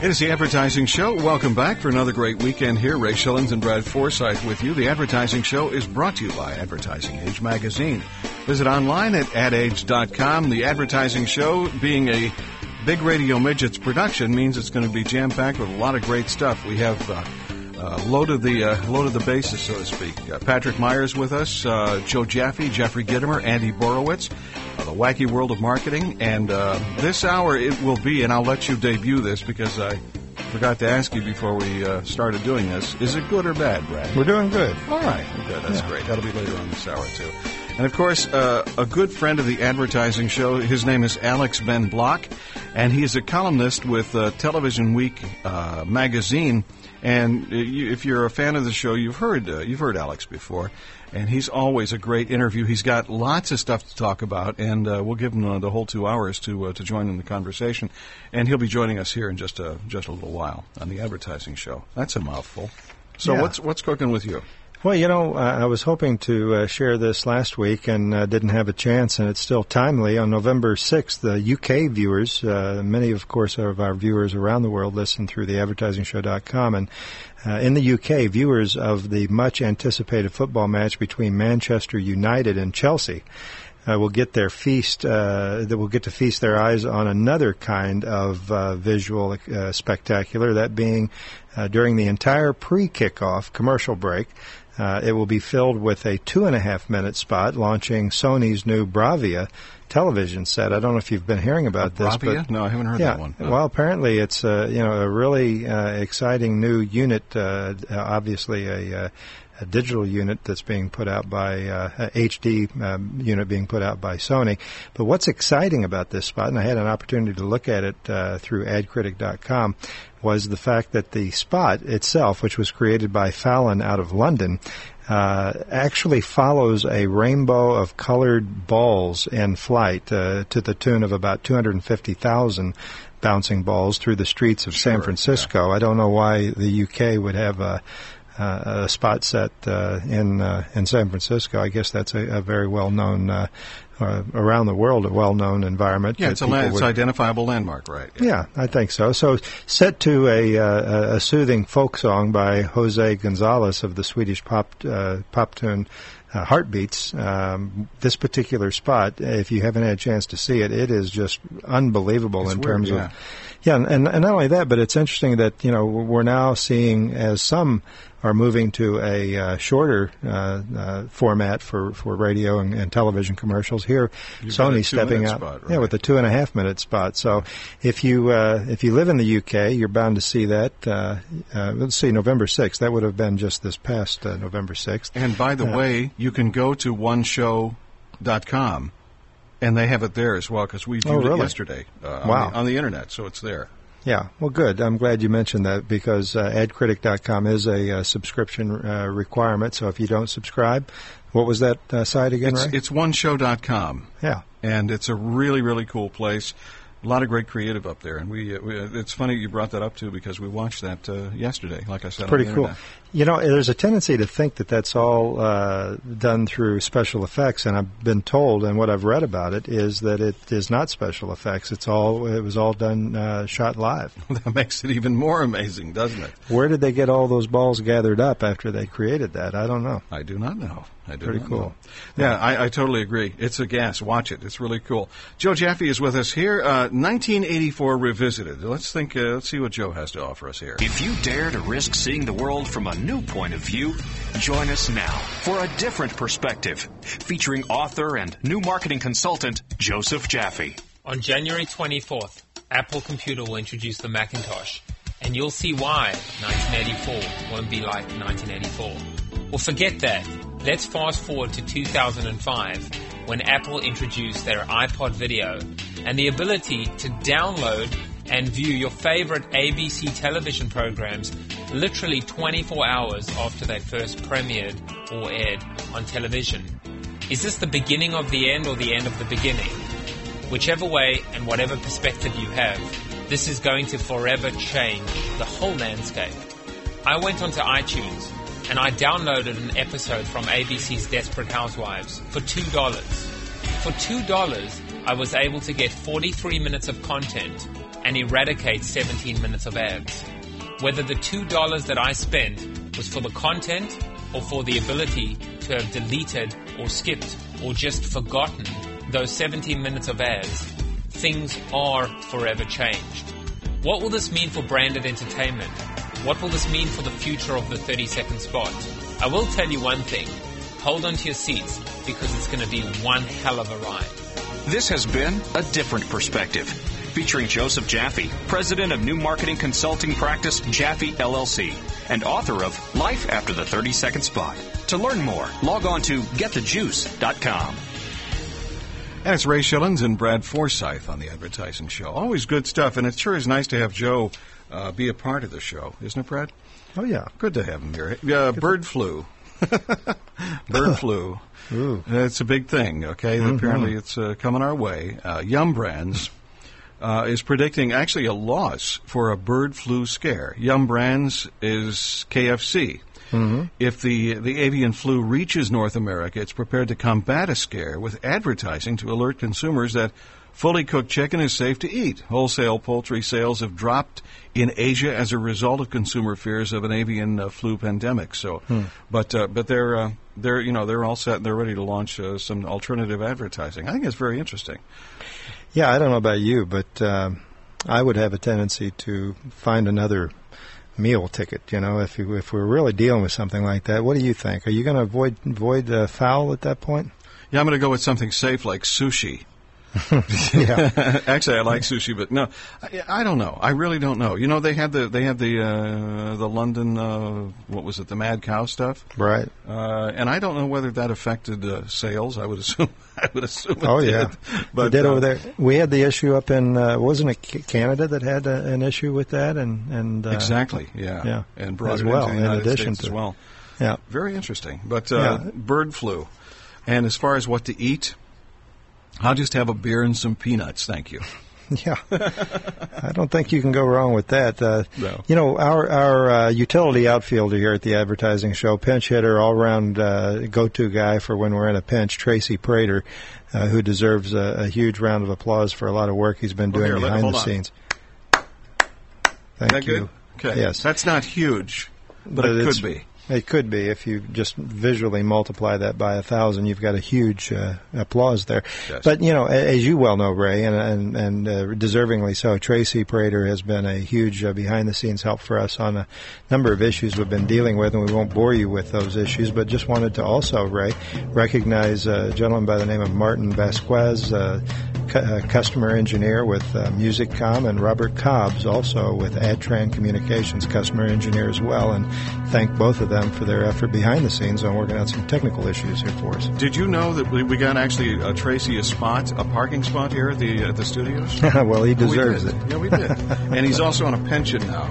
It is the Advertising Show. Welcome back for another great weekend here. Ray Schillens and Brad Forsythe with you. The Advertising Show is brought to you by Advertising Age Magazine. Visit online at adage.com. The Advertising Show, being a Big Radio Midgets production, means it's going to be jam packed with a lot of great stuff. We have uh, uh, loaded the uh, loaded the bases, so to speak. Uh, Patrick Myers with us, uh, Joe Jaffe, Jeffrey Gitomer, Andy Borowitz, uh, the wacky world of marketing, and uh, this hour it will be, and I'll let you debut this because I forgot to ask you before we started doing this. Is it good or bad, Brad? We're doing good. All right, good. That's yeah. great. That'll be later on this hour too. And of course, uh, a good friend of the advertising show, his name is Alex Ben Block, and he is a columnist with uh, Television Week uh, magazine. And if you're a fan of the show, you've heard uh, you've heard Alex before, and he's always a great interview. He's got lots of stuff to talk about, and uh, we'll give him uh, the whole two hours to uh, to join in the conversation. And he'll be joining us here in just a just a little while on the advertising show. That's a mouthful. So Yeah. what's what's cooking with you? Well, you know, I was hoping to uh, share this last week and uh, didn't have a chance, and it's still timely. On November 6th, the UK viewers, uh, many, of course, of our viewers around the world listen through the advertisingshow.com, and uh, in the UK, viewers of the much anticipated football match between Manchester United and Chelsea uh, will get their feast. Uh, that will get to feast their eyes on another kind of uh, visual uh, spectacular. That being uh, during the entire pre-kickoff commercial break. Uh, it will be filled with a two and a half minute spot launching Sony's new Bravia television set. I don't know if you've been hearing about this, Bravia? but No, I haven't heard yeah, that one. No. well, apparently it's uh, you know a really uh, exciting new unit. Uh, obviously, a, uh, a digital unit that's being put out by uh, HD um, unit being put out by Sony. But what's exciting about this spot, and I had an opportunity to look at it uh, through AdCritic.com, was the fact that the spot itself, which was created by Fallon out of London, uh, actually follows a rainbow of colored balls in flight uh, to the tune of about 250,000 bouncing balls through the streets of San Sure, Francisco. I don't know why the UK would have a, uh, a spot set uh, in uh, in San Francisco. I guess that's a, a very well known uh, uh, around the world a well known environment. yeah, it's a people la- it's would- identifiable landmark, right? yeah, I think so. So, set to a, uh, a soothing folk song by Jose Gonzalez of the Swedish pop uh, pop tune uh, Heartbeats. Um, this particular spot, if you haven't had a chance to see it, it is just unbelievable It's in weird, terms yeah. of yeah, and, and and not only that, but it's interesting that you know we're now seeing as some are moving to a uh, shorter uh, uh, format for, for radio and, and television commercials. Here, You've got Sony's stepping up, spot, yeah, with a two and a half minute spot. So if you uh, if you live in the UK, you're bound to see that. Uh, uh, let's see, November sixth. That would have been just this past uh, November sixth. And by the way, you can go to oneshow.com and they have it there as well because we Oh, viewed it yesterday uh, on, Wow. the, on the internet, so it's there. Yeah, well, good. I'm glad you mentioned that because uh, AdCritic.com is a uh, subscription uh, requirement. So if you don't subscribe, what was that uh, site again? It's, Ray? it's oneshow.com, yeah. and it's a really, really cool place. A lot of great creative up there, and we, uh, we it's funny you brought that up too because we watched that uh, yesterday. Like I said, pretty cool. internet. You know, there's a tendency to think that that's all uh, done through special effects, and I've been told, and what I've read about it is that it is not special effects. It's all it was all done uh, shot live. that makes it even more amazing, doesn't it? Where did they get all those balls gathered up after they created that? I don't know. I do not know. I do Pretty not cool. know. Yeah, I, I totally agree. It's a gas. Watch it. It's really cool. Joe Jaffe is with us here. Uh, 1984 revisited. Let's think. Uh, let's see what Joe has to offer us here. If you dare to risk seeing the world from a new point of view, join us now for a different perspective, featuring author and new marketing consultant Joseph Jaffe. On January 24th, Apple Computer will introduce the Macintosh, and you'll see why 1984 won't be like 1984. Well, forget that. Let's fast forward to 2005 when Apple introduced their iPod video and the ability to download and view your favorite ABC television programs literally 24 hours after they first premiered or aired on television. Is this the beginning of the end or the end of the beginning? Whichever way and whatever perspective you have, this is going to forever change the whole landscape. I went onto iTunes and I downloaded an episode from ABC's Desperate Housewives for $2. For $2, I was able to get 43 minutes of content and eradicate 17 minutes of ads. Whether the $2 that I spent was for the content or for the ability to have deleted or skipped or just forgotten those 17 minutes of ads, things are forever changed. What will this mean for branded entertainment? What will this mean for the future of the 30 second spot? I will tell you one thing. Hold on to your seats because it's going to be one hell of a ride. This has been A Different Perspective, featuring Joseph Jaffe, president of new marketing consulting practice Jaffe LLC, and author of Life After the 30 Second Spot. To learn more, log on to getthejuice.com. And it's Ray Schillens and Brad Forsythe on the Advertising Show. Always good stuff, and it sure is nice to have Joe uh, be a part of the show, isn't it, Brad? Oh yeah, Good to have him here. Uh, bird flu. bird flu. Ooh. It's a big thing, okay? Apparently it's uh, coming our way. Uh, Yum Brands uh, is predicting actually a loss for a bird flu scare. Yum Brands is KFC. If the, the avian flu reaches North America, it's prepared to combat a scare with advertising to alert consumers that fully cooked chicken is safe to eat. Wholesale poultry sales have dropped in Asia as a result of consumer fears of an avian uh, flu pandemic. So, but uh, but they're uh, they're you know they're all set. And they're ready to launch uh, some alternative advertising. I think it's very interesting. Yeah. I don't know about you, but um, I would have a tendency to find another meal ticket. You know, if you, if we're really dealing with something like that, what do you think? Are you going to avoid avoid uh, fowl at that point? Yeah, I'm going to go with something safe like sushi. yeah. Actually, I like sushi, but no, I, I don't know. I really don't know. You know, they had the they had the uh, the London uh, what was it, the Mad Cow stuff, Right. uh, and I don't know whether that affected uh, sales. I would assume. I would assume. It Oh did. yeah, but we did uh, over there. We had the issue up in uh, wasn't it Canada that had a, an issue with that, and and uh, Exactly. Yeah. yeah, And brought as well, in addition States to- as well. Yeah, Very interesting. But uh, Yeah. bird flu, and as far as what to eat, I'll just have a beer and some peanuts. Thank you. yeah. I don't think you can go wrong with that. Uh, No. You know, our our uh, utility outfielder here at the advertising show, pinch hitter, all round uh, go to guy for when we're in a pinch, Tracy Prater, uh, who deserves a, a huge round of applause for a lot of work he's been Oh, doing here, behind the on. scenes. Thank Is that you. good? Okay. Yes. That's not huge, but, But it could be. It could be if you just visually multiply that by a thousand. You've got a huge uh, applause there. Yes. But you know, as you well know, Ray, and and, and uh, deservingly so, Tracy Prater has been a huge uh, behind-the-scenes help for us on a number of issues we've been dealing with, and we won't bore you with those issues. But just wanted to also, Ray, recognize a gentleman by the name of Martin Vasquez. Uh, cu- uh, customer engineer with uh, Musicam, and Robert Cobbs, also with Adtran Communications, customer engineer as well, and thank both of them for their effort behind the scenes on working out some technical issues here for us. Did you know that we, we got actually uh, Tracy a spot, a parking spot here at the at the studios? well, he We deserves did. it. Yeah, we did. and he's also on a pension now,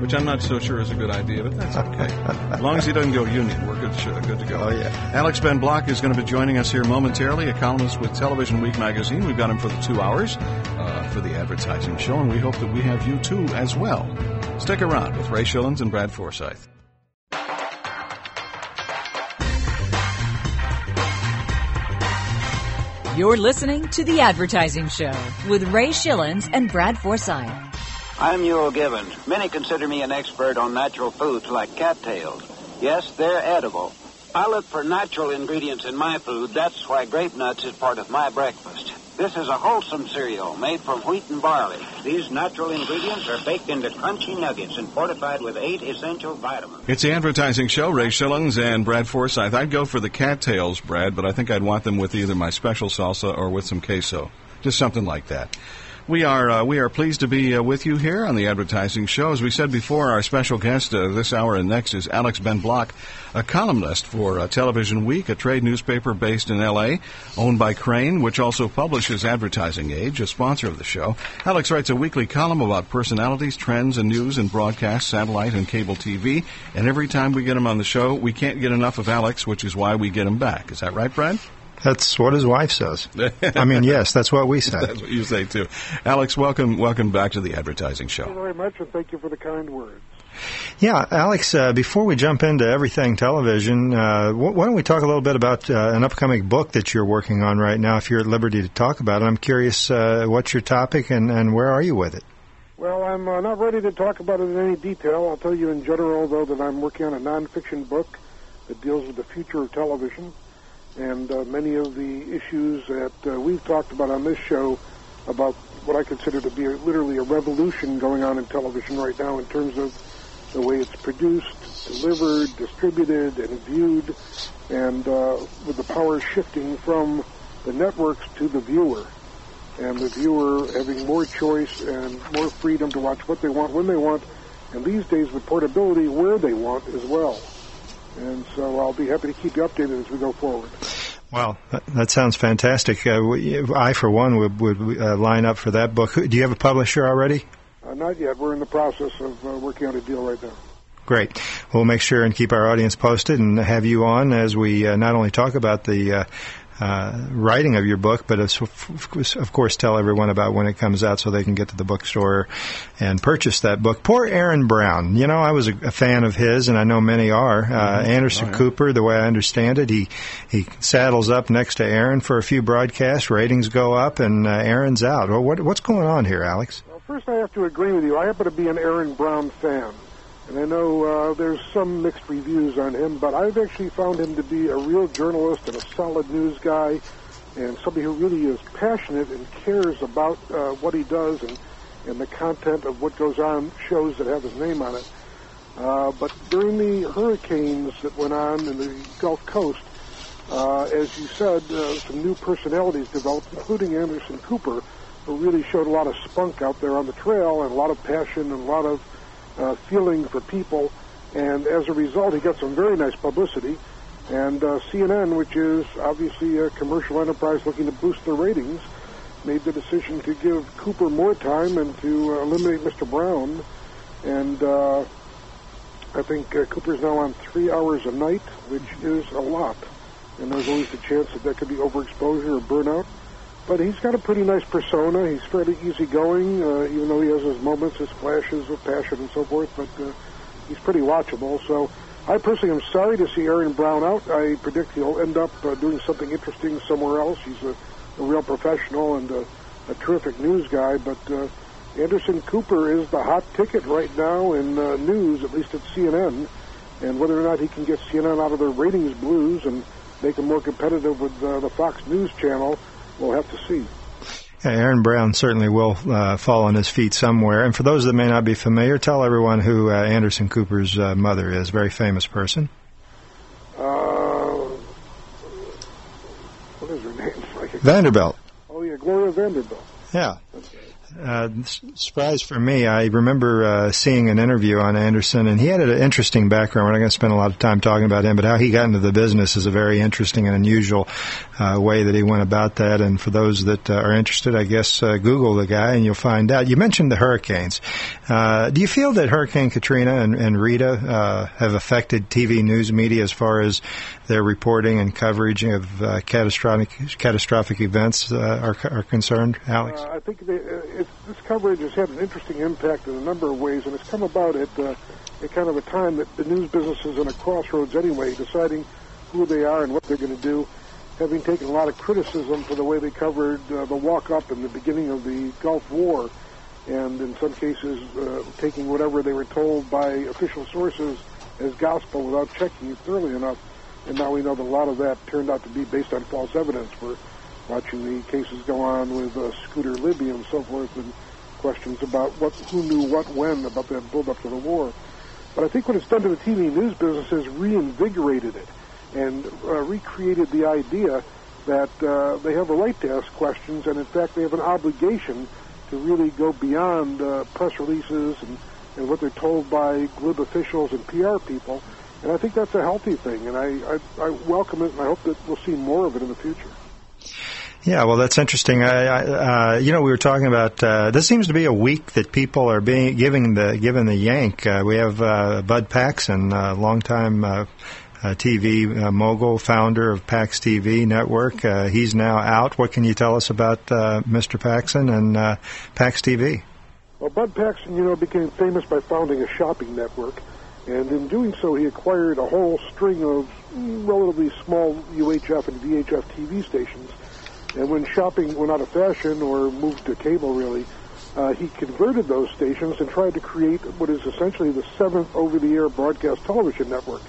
which I'm not so sure is a good idea, but that's okay. as long as he doesn't go union, we're good, good to go. Oh, yeah. Alex Ben Block is going to be joining us here momentarily, a columnist with Television Week magazine. We've got him for the two hours uh, for the advertising show, and we hope that we have you too as well. Stick around with Ray Schillens and Brad Forsythe. You're listening to The Advertising Show with Ray Schillens and Brad Forsythe. I'm Euell Gibbons. Many consider me an expert on natural foods like cattails. Yes, they're edible. I look for natural ingredients in my food. That's why grape nuts is part of my breakfast. This is a wholesome cereal made from wheat and barley. These natural ingredients are baked into crunchy nuggets and fortified with eight essential vitamins. It's the advertising show. Ray Schillens and Brad Forsythe. I'd go for the cattails, Brad, but I think I'd want them with either my special salsa or with some queso, just something like that. We are uh, we are pleased to be uh, with you here on the advertising show. As we said before, our special guest uh, this hour and next is Alex Ben Block, a columnist for uh, Television Week, a trade newspaper based in L.A., owned by Crain, which also publishes Advertising Age, a sponsor of the show. Alex writes a weekly column about personalities, trends, and news in broadcast, satellite, and cable TV. And every time we get him on the show, we can't get enough of Alex, which is why we get him back. Is that right, Brad? That's what his wife says. I mean, yes, that's what we say. That's what you say too. Alex, welcome, welcome back to the advertising show. Thank you very much, and thank you for the kind words. Yeah, Alex, uh, before we jump into everything television, uh, why don't we talk a little bit about uh, an upcoming book that you're working on right now, if you're at liberty to talk about it? I'm curious uh, what's your topic and, and where are you with it? Well, I'm uh, not ready to talk about it in any detail. I'll tell you in general, though, that I'm working on a nonfiction book that deals with the future of television and uh, many of the issues that we've talked about on this show about what I consider to be a, literally a revolution going on in television right now in terms of the way it's produced, delivered, distributed, and viewed, and uh, with the power shifting from the networks to the viewer, and the viewer having more choice and more freedom to watch what they want when they want, and these days with portability where they want as well. And so I'll be happy to keep you updated as we go forward. Well, that, that sounds fantastic. Uh, I, for one, would, would uh, line up for that book. Do you have a publisher already? Uh, not yet. We're in the process of uh, working on a deal right now. Great. We'll make sure and keep our audience posted and have you on as we uh, not only talk about the uh, uh, writing of your book, but of course tell everyone about when it comes out so they can get to the bookstore and purchase that book. Poor Aaron Brown. You know, I was a, a fan of his, and I know many are. Uh, mm-hmm. Anderson oh, yeah. Cooper, the way I understand it, he he saddles up next to Aaron for a few broadcasts. Ratings go up, and uh, Aaron's out. Well, what, what's going on here, Alex? Well, first, I have to agree with you. I happen to be an Aaron Brown fan. And I know uh, there's some mixed reviews on him, but I've actually found him to be a real journalist and a solid news guy, and somebody who really is passionate and cares about uh, what he does and, and the content of what goes on shows that have his name on it. Uh, but during the hurricanes that went on in the Gulf Coast, uh, as you said, uh, some new personalities developed, including Anderson Cooper, who really showed a lot of spunk out there on the trail and a lot of passion and a lot of uh, feeling for people, and as a result, he got some very nice publicity. And uh, CNN, which is obviously a commercial enterprise looking to boost their ratings, made the decision to give Cooper more time and to uh, eliminate Mr. Brown. And uh, I think uh, Cooper's now on three hours a night, which is a lot. And there's always the chance that that could be overexposure or burnout. But he's got a pretty nice persona. He's fairly easygoing, uh, even though he has his moments, his flashes of passion and so forth. But uh, he's pretty watchable. So I personally am sorry to see Aaron Brown out. I predict he'll end up uh, doing something interesting somewhere else. He's a, a real professional and a, a terrific news guy. But uh, Anderson Cooper is the hot ticket right now in uh, news, at least at CNN. And whether or not he can get CNN out of their ratings blues and make them more competitive with uh, the Fox News channel we'll have to see. Yeah, Aaron Brown certainly will uh, fall on his feet somewhere. And for those that may not be familiar, tell everyone who uh, Anderson Cooper's uh, mother is. Very famous person. Uh, what is her name? Vanderbilt. Oh yeah, Gloria Vanderbilt. Yeah. Uh, surprise for me, I remember uh, seeing an interview on Anderson, and he had an interesting background. We're not going to spend a lot of time talking about him, but how he got into the business is a very interesting and unusual uh, way that he went about that. And for those that uh, are interested, I guess uh, Google the guy and you'll find out. You mentioned the hurricanes. Do you feel that Hurricane Katrina and, and Rita have affected TV news media as far as their reporting and coverage of catastrophic catastrophic events are, are concerned, Alex? I think they, this coverage has had an interesting impact in a number of ways, and it's come about at, uh, at kind of a time that the news business is in a crossroads anyway, deciding who they are and what they're going to do. Having taken a lot of criticism for the way they covered uh, the walk-up in the beginning of the Gulf War, and in some cases uh, taking whatever they were told by official sources as gospel without checking it thoroughly enough. And now we know that a lot of that turned out to be based on false evidence. We're watching the cases go on with uh, Scooter Libby and so forth, and questions about what, who knew what when about the build-up to the war. But I think what it's done to the TV news business is reinvigorated it and uh, recreated the idea that uh, they have a right to ask questions, and in fact, they have an obligation to really go beyond uh, press releases and, and what they're told by glib officials and PR people. And I think that's a healthy thing, and I, I, I welcome it, and I hope that we'll see more of it in the future. Yeah, well, that's interesting. I, I, uh, you know, we were talking about uh, this seems to be a week that people are being giving the given the yank. Uh, we have uh, Bud Paxson, uh, longtime uh, a TV uh, mogul, founder of Pax TV Network. Uh, he's now out. What can you tell us about uh, Mr. Paxson and uh, Pax TV? Well, Bud Paxson, you know, became famous by founding a shopping network, and in doing so, he acquired a whole string of relatively small UHF and VHF TV stations. And when shopping went out of fashion or moved to cable, really, uh, he converted those stations and tried to create what is essentially the seventh over-the-air broadcast television network.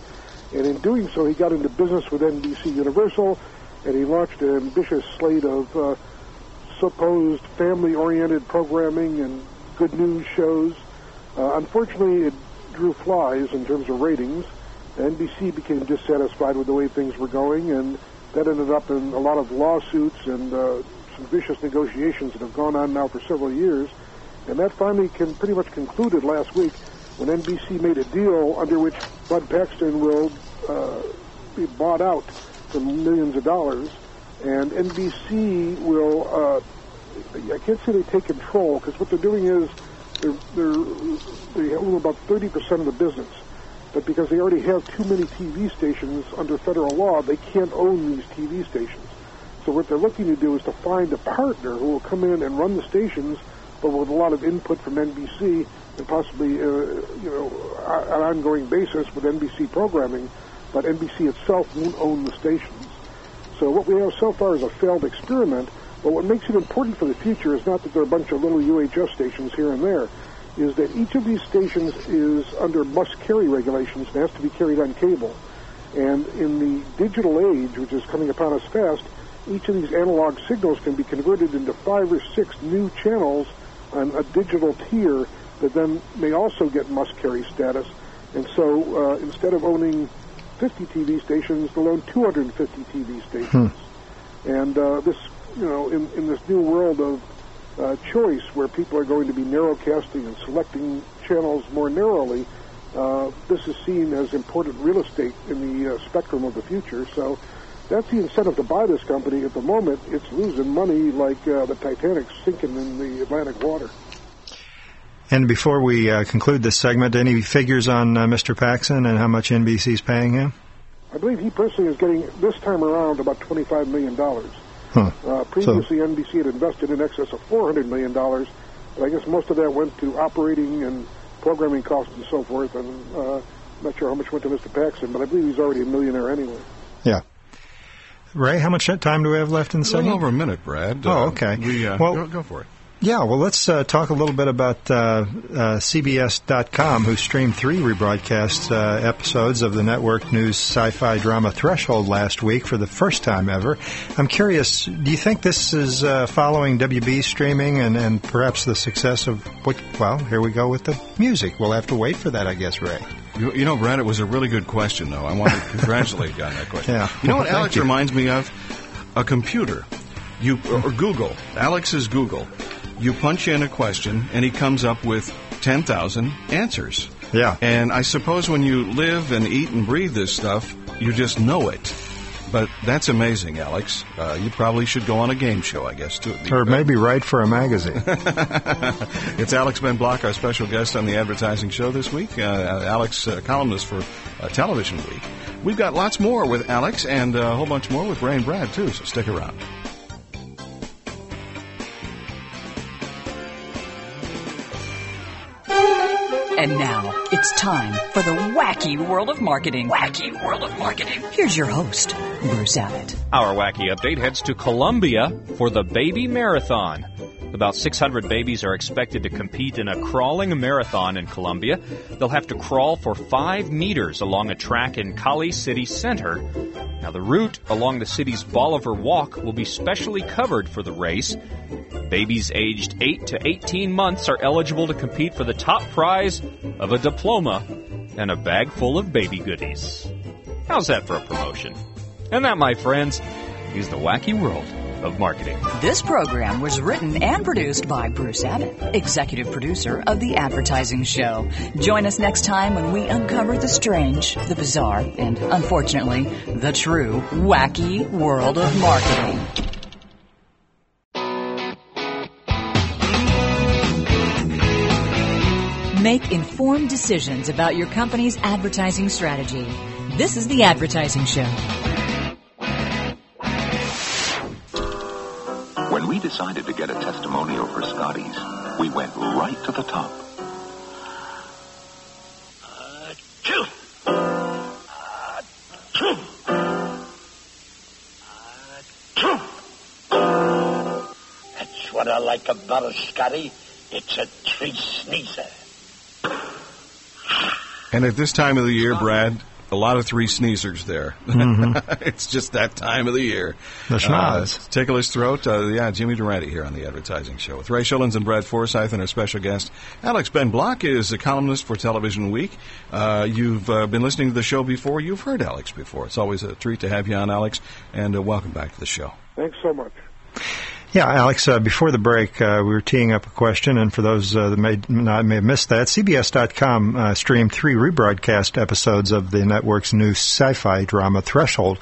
And in doing so, he got into business with NBC Universal, and he launched an ambitious slate of uh, supposed family-oriented programming and good news shows. Uh, unfortunately, it drew flies in terms of ratings. NBC became dissatisfied with the way things were going, and that ended up in a lot of lawsuits and uh, some vicious negotiations that have gone on now for several years. And that finally can pretty much concluded last week when NBC made a deal under which Bud Paxson will uh, be bought out for millions of dollars, and NBC will. Uh, I can't say they take control because what they're doing is they're, they're they own about 30% of the business. But because they already have too many TV stations under federal law, they can't own these TV stations. So what they're looking to do is to find a partner who will come in and run the stations, but with a lot of input from NBC and possibly, uh, you know, an ongoing basis with NBC programming, but NBC itself won't own the stations. So what we have so far is a failed experiment, but what makes it important for the future is not that there are a bunch of little UHF stations here and there, is that each of these stations is under must-carry regulations and has to be carried on cable. And in the digital age, which is coming upon us fast, each of these analog signals can be converted into five or six new channels on a digital tier that then may also get must-carry status. And so uh, instead of owning 50 TV stations, they'll own 250 TV stations. Hmm. And uh, this, you know, in, in this new world of uh, choice where people are going to be narrowcasting and selecting channels more narrowly, uh, this is seen as important real estate in the uh, spectrum of the future. So that's the incentive to buy this company. At the moment, it's losing money like uh, the Titanic sinking in the Atlantic water. And before we uh, conclude this segment, any figures on uh, Mr. Paxson and how much NBC is paying him? I believe he personally is getting this time around about $25 million. Huh. Uh, previously, so, NBC had invested in excess of $400 million, but I guess most of that went to operating and programming costs and so forth, and uh, I'm not sure how much went to Mr. Paxson, but I believe he's already a millionaire anyway. Yeah. Ray, how much time do we have left in the segment? over a minute, Brad. Oh, uh, okay. We, uh, well, go, go, for it. Yeah, well, let's uh, talk a little bit about uh, uh, CBS.com, who streamed three rebroadcast uh, episodes of the network news sci-fi drama Threshold last week for the first time ever. I'm curious, do you think this is uh, following WB streaming and, and perhaps the success of what? Well, here we go with the music. We'll have to wait for that, I guess, Ray. You, you know, Brad, it was a really good question, though. I want to congratulate you on that question. Yeah. You know what Thank Alex you. reminds me of? A computer. You or Google. Alex is Google. You punch in a question, and he comes up with ten thousand answers. Yeah. And I suppose when you live and eat and breathe this stuff, you just know it. But that's amazing, Alex. Uh, you probably should go on a game show, I guess, too. Or maybe write for a magazine. it's Alex Ben Block, our special guest on the advertising show this week. Uh, Alex, uh, columnist for uh, Television Week. We've got lots more with Alex and uh, a whole bunch more with Ray and Brad, too, so stick around. And now it's time for the wacky world of marketing. Wacky world of marketing. Here's your host, Bruce Abbott. Our wacky update heads to Colombia for the Baby Marathon. About 600 babies are expected to compete in a crawling marathon in Colombia. They'll have to crawl for five meters along a track in Cali City Center. Now, the route along the city's Bolivar Walk will be specially covered for the race. Babies aged 8 to 18 months are eligible to compete for the top prize of a diploma and a bag full of baby goodies. How's that for a promotion? And that, my friends, is the wacky world of marketing. This program was written and produced by Bruce Abbott, executive producer of The Advertising Show. Join us next time when we uncover the strange, the bizarre, and unfortunately, the true wacky world of marketing. Make informed decisions about your company's advertising strategy. This is The Advertising Show. Decided to get a testimonial for Scotty's, we went right to the top. That's what I like about a Scotty. It's a tree sneezer. And at this time of the year, Brad, a lot of three sneezers there. Mm-hmm. it's just that time of the year. The schnoz. Uh, tickle his throat. Uh, yeah, Jimmy Durante here on the Advertising Show with Ray Schillens and Brad Forsythe and our special guest, Alex Ben Block, is a columnist for Television Week. Uh, you've uh, been listening to the show before. You've heard Alex before. It's always a treat to have you on, Alex, and uh, welcome back to the show. Thanks so much. Yeah, Alex, uh, before the break, uh, we were teeing up a question, and for those uh, that may not may have missed that, CBS.com uh, streamed three rebroadcast episodes of the network's new sci-fi drama Threshold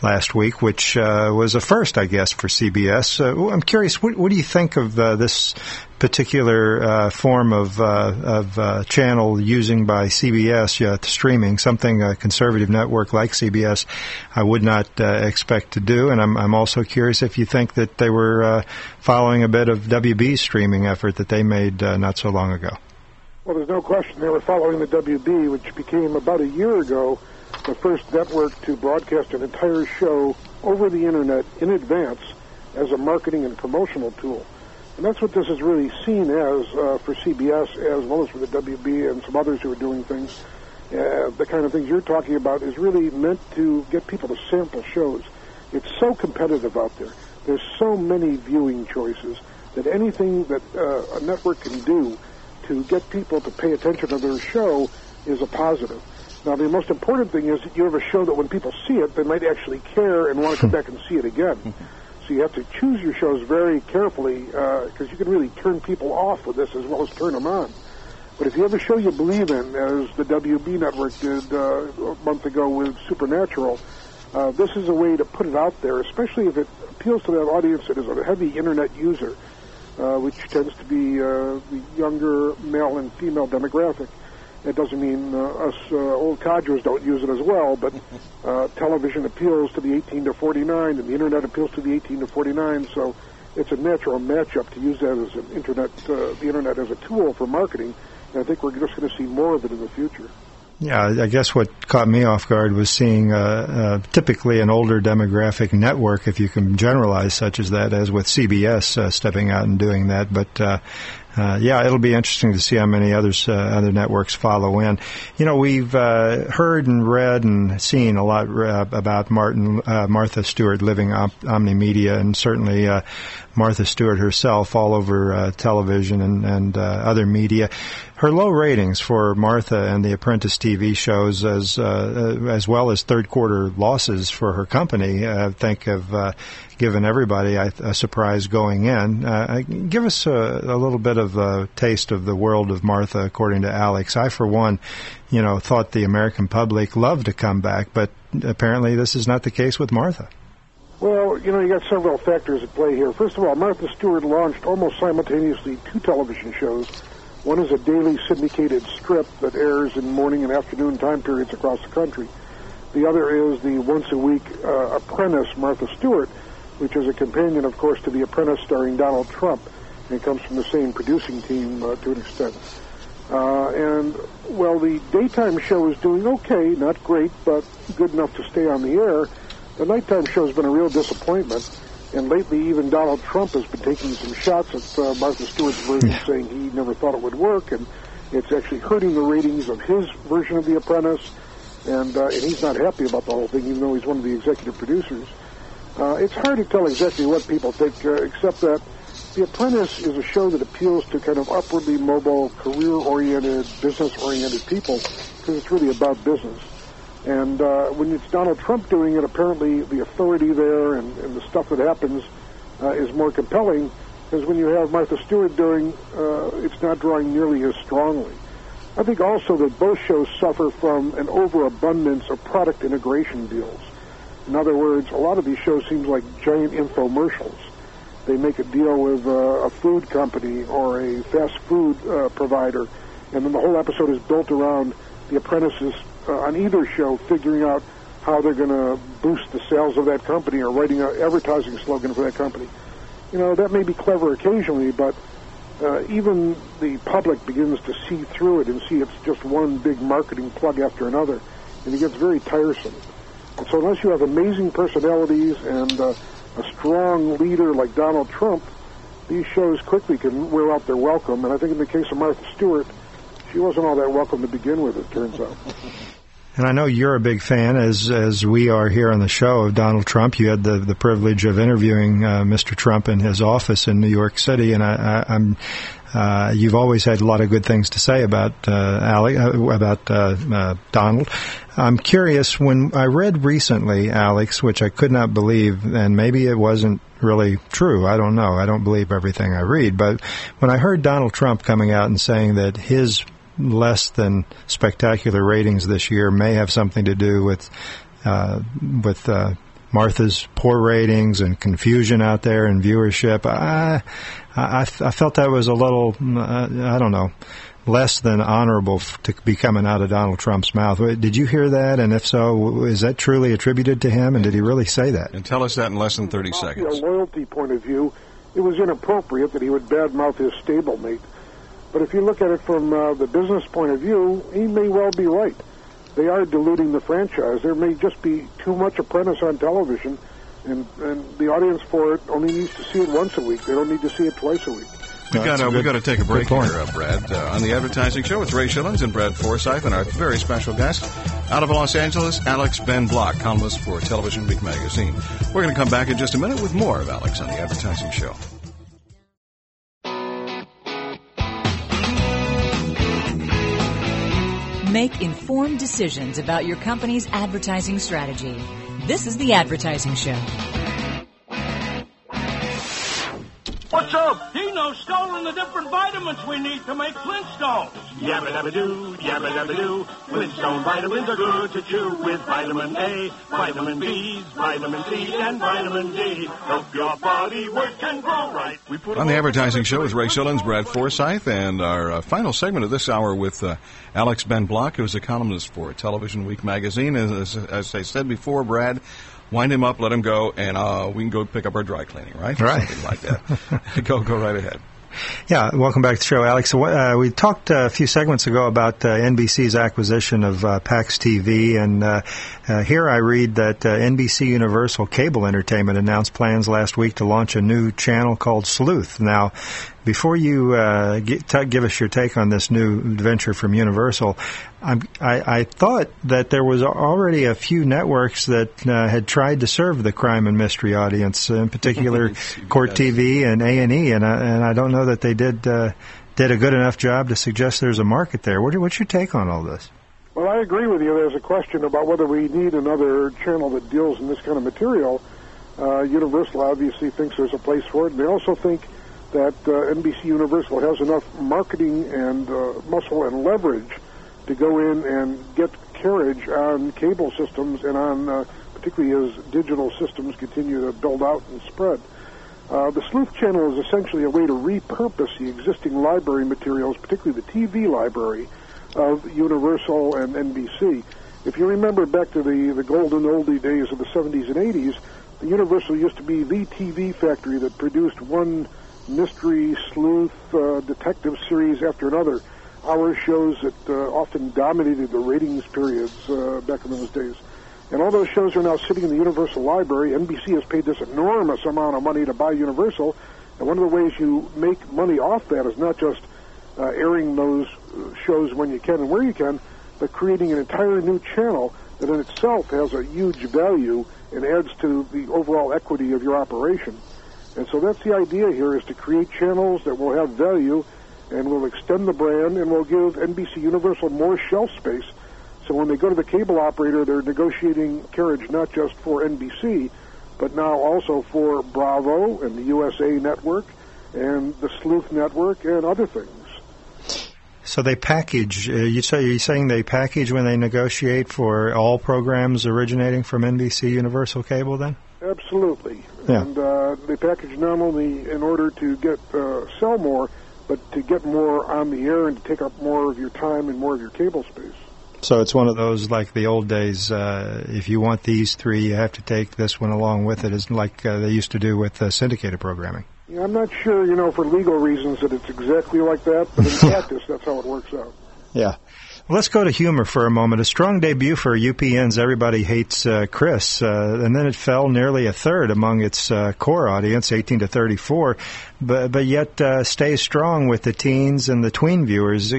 last week, which uh, was a first, I guess, for CBS. Uh, I'm curious, what, what do you think of this particular uh, form of uh, of uh, channel using by CBS streaming, something a conservative network like CBS I would not uh, expect to do. And I'm I'm also curious if you think that they were following a bit of WB's streaming effort that they made not so long ago. Well, there's no question they were following the WB, which became about a year ago the first network to broadcast an entire show over the internet in advance as a marketing and promotional tool. And that's what this is really seen as uh, for CBS as well as for the WB and some others who are doing things. Uh, the kind of things you're talking about is really meant to get people to sample shows. It's so competitive out there. There's so many viewing choices that anything that uh, a network can do to get people to pay attention to their show is a positive. Now, the most important thing is that you have a show that when people see it, they might actually care and want to come back and see it again. So you have to choose your shows very carefully because you can really turn people off with this as well as turn them on. But if you have a show you believe in, as the WB network did uh, a month ago with Supernatural, uh, this is a way to put it out there, especially if it appeals to that audience that is a heavy internet user, uh, which tends to be uh, the younger male and female demographic. It doesn't mean uh, us uh, old codgers don't use it as well, but uh, television appeals to the 18 to 49, and the internet appeals to the 18 to 49. So it's a natural matchup to use that as an internet, uh, the internet as a tool for marketing. And I think we're just going to see more of it in the future. Yeah, I guess what caught me off guard was seeing uh, uh, typically an older demographic network, if you can generalize such as that, as with CBS uh, stepping out and doing that. But uh, yeah, it'll be interesting to see how many others uh, other networks follow in. You know, we've uh, heard and read and seen a lot uh, about Martin uh, Martha Stewart living op- Omni Media, and certainly uh, Martha Stewart herself all over television and, and other media. Her low ratings for Martha and the Apprentice TV shows, as as well as third quarter losses for her company, I think uh, given everybody a, a surprise going in. Uh, give us a, a little bit of a taste of the world of Martha, according to Alex. I, for one, you know, thought the American public loved to come back, but apparently this is not the case with Martha. Well, you know, you got several factors at play here. First of all, Martha Stewart launched almost simultaneously two television shows. One is a daily syndicated strip that airs in morning and afternoon time periods across the country. The other is the once a week uh, Apprentice Martha Stewart, which is a companion, of course, to The Apprentice starring Donald Trump. And it comes from the same producing team uh, to an extent. Uh, and, well, the daytime show is doing okay, not great, but good enough to stay on the air. The nighttime show has been a real disappointment. And lately, even Donald Trump has been taking some shots at uh, Martha Stewart's version, Yeah. saying he never thought it would work, and it's actually hurting the ratings of his version of The Apprentice. And, uh, and he's not happy about the whole thing, even though he's one of the executive producers. Uh, it's hard to tell exactly what people think, uh, except that The Apprentice is a show that appeals to kind of upwardly mobile, career-oriented, business-oriented people because it's really about business. And uh, when it's Donald Trump doing it, apparently the authority there and, and the stuff that happens uh, is more compelling. Because when you have Martha Stewart doing, uh, it's not drawing nearly as strongly. I think also that both shows suffer from an overabundance of product integration deals. In other words, a lot of these shows seem like giant infomercials. They make a deal with uh, a food company or a fast food uh, provider, and then the whole episode is built around the apprentice's uh, on either show figuring out how they're going to boost the sales of that company or writing an advertising slogan for that company. You know, that may be clever occasionally, but uh, even the public begins to see through it and see it's just one big marketing plug after another, and it gets very tiresome. And so unless you have amazing personalities and uh, a strong leader like Donald Trump, these shows quickly can wear out their welcome. And I think in the case of Martha Stewart, she wasn't all that welcome to begin with, it turns out. And I know you're a big fan, as as we are here on the show of Donald Trump. You had the the privilege of interviewing uh, Mr. Trump in his office in New York City, and I, I, am uh, you've always had a lot of good things to say about uh, Ali, uh, about uh, uh, Donald. I'm curious when I read recently, Alex, which I could not believe, and maybe it wasn't really true. I don't know. I don't believe everything I read, but when I heard Donald Trump coming out and saying that his less than spectacular ratings this year may have something to do with uh, with uh, Martha's poor ratings and confusion out there and viewership. I, I, I felt that was a little, uh, I don't know, less than honorable to be coming out of Donald Trump's mouth. Did you hear that? And if so, is that truly attributed to him? And did he really say that? And tell us that in less than 30 seconds. From a loyalty point of view, it was inappropriate that he would badmouth his stablemate. But if you look at it from uh, the business point of view, he may well be right. They are diluting the franchise. There may just be too much Apprentice on television, and, and the audience for it only needs to see it once a week. They don't need to see it twice a week. We got to we got to take a break here, uh, Brad. Uh, on the advertising show with Ray Schilens and Brad Forsythe, and our very special guest out of Los Angeles, Alex Ben Block, columnist for Television Week magazine. We're going to come back in just a minute with more of Alex on the advertising show. Make informed decisions about your company's advertising strategy. This is The Advertising Show. What's up? Dino's stolen the different vitamins we need to make Flintstones. Yabba dabba doo, yabba dabba doo. Flintstone vitamins are good to chew with vitamin A, vitamin B, vitamin C, and vitamin D. Help your body work and grow right. We put on the advertising show with Ray Schilens, Brad Forsythe, and our uh, final segment of this hour with uh, Alex Ben Block, who's a columnist for Television Week magazine. As, as I said before, Brad wind him up, let him go, and uh, we can go pick up our dry cleaning, right? Right. Something like that. go, go right ahead. Yeah, welcome back to the show, Alex. Uh, we talked uh, a few segments ago about uh, NBC's acquisition of uh, Pax TV, and uh, uh, here I read that NBC Universal Cable Entertainment announced plans last week to launch a new channel called Sleuth. Now, before you uh, get, t- give us your take on this new venture from Universal, I, I thought that there was already a few networks that uh, had tried to serve the crime and mystery audience, in particular Court TV and A and E, and and I don't know that they did uh, did a good enough job to suggest there's a market there. What, what's your take on all this? Well, I agree with you. There's a question about whether we need another channel that deals in this kind of material. Uh, Universal obviously thinks there's a place for it, and they also think that uh, NBC Universal has enough marketing and uh, muscle and leverage to go in and get carriage on cable systems and on uh, particularly as digital systems continue to build out and spread. Uh, the Sleuth Channel is essentially a way to repurpose the existing library materials, particularly the TV library of Universal and NBC. If you remember back to the, the golden oldie days of the 70s and 80s, the Universal used to be the TV factory that produced one mystery sleuth uh, detective series after another. Our shows that uh, often dominated the ratings periods uh, back in those days. And all those shows are now sitting in the Universal Library. NBC has paid this enormous amount of money to buy Universal. And one of the ways you make money off that is not just uh, airing those uh, shows when you can and where you can, but creating an entire new channel that in itself has a huge value and adds to the overall equity of your operation. And so that's the idea here is to create channels that will have value and will extend the brand and will give NBC Universal more shelf space. So when they go to the cable operator, they're negotiating carriage not just for NBC, but now also for Bravo and the USA Network and the Sleuth Network and other things. So they package. Uh, you say you're saying they package when they negotiate for all programs originating from NBC Universal Cable, then? Absolutely. Yeah. And uh, they package not only in order to get uh, sell more, but to get more on the air and to take up more of your time and more of your cable space. So it's one of those like the old days. Uh, if you want these three, you have to take this one along with it. Is like uh, they used to do with uh, syndicated programming. Yeah, I'm not sure, you know, for legal reasons that it's exactly like that, but in practice, that's how it works out. Yeah. Let's go to humor for a moment. A strong debut for UPN's Everybody Hates uh, Chris, uh, and then it fell nearly a third among its uh, core audience, 18 to 34, but but yet uh, stays strong with the teens and the tween viewers.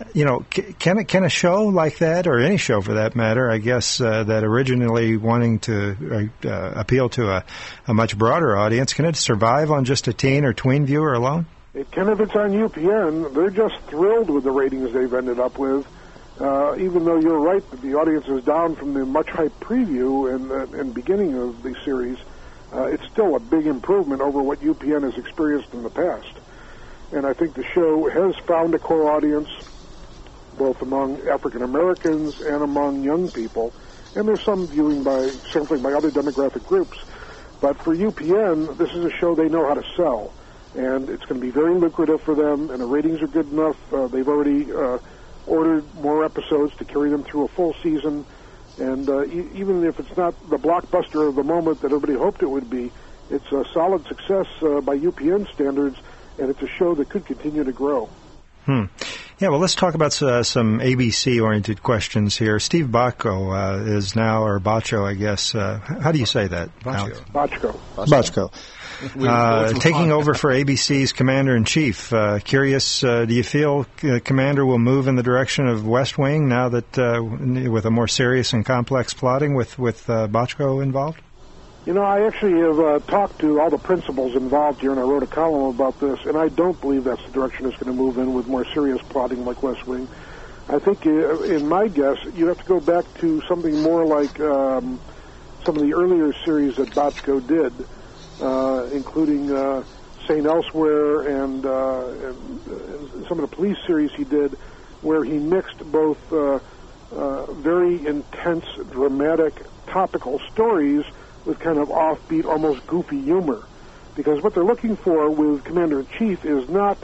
Uh, You know, can can a show like that, or any show for that matter, I guess uh, that originally wanting to uh, appeal to a, a much broader audience, can it survive on just a teen or tween viewer alone? It can if it's on UPN. They're just thrilled with the ratings they've ended up with. Uh, even though you're right that the audience is down from the much hyped preview and, uh, and beginning of the series, uh, it's still a big improvement over what UPN has experienced in the past. And I think the show has found a core audience, both among African Americans and among young people. And there's some viewing by sampling by other demographic groups. But for UPN, this is a show they know how to sell and it's going to be very lucrative for them. And the ratings are good enough. Uh, they've already uh, ordered more episodes to carry them through a full season. And uh, e- even if it's not the blockbuster of the moment that everybody hoped it would be, it's a solid success uh, by UPN standards, and it's a show that could continue to grow. Hmm. Yeah, well, let's talk about uh, some ABC-oriented questions here. Steve Bochco uh, is now, or Bacho, I guess. Uh, how do you say that? Alex? Bochco. Bochco. We Uh, taking over for ABC's Commander in Chief. Uh, curious, uh, do you feel uh, Commander will move in the direction of West Wing now that uh, with a more serious and complex plotting with with uh, Bochco involved? You know, I actually have uh, talked to all the principals involved here, and I wrote a column about this, and I don't believe that's the direction it's going to move in with more serious plotting like West Wing. I think, uh, in my guess, you have to go back to something more like um, some of the earlier series that Bochco did, uh, including uh, St. Elsewhere and, uh, and, some of the police series he did, where he mixed both uh, uh, very intense, dramatic, topical stories with kind of offbeat, almost goofy humor. Because what they're looking for with Commander in Chief is not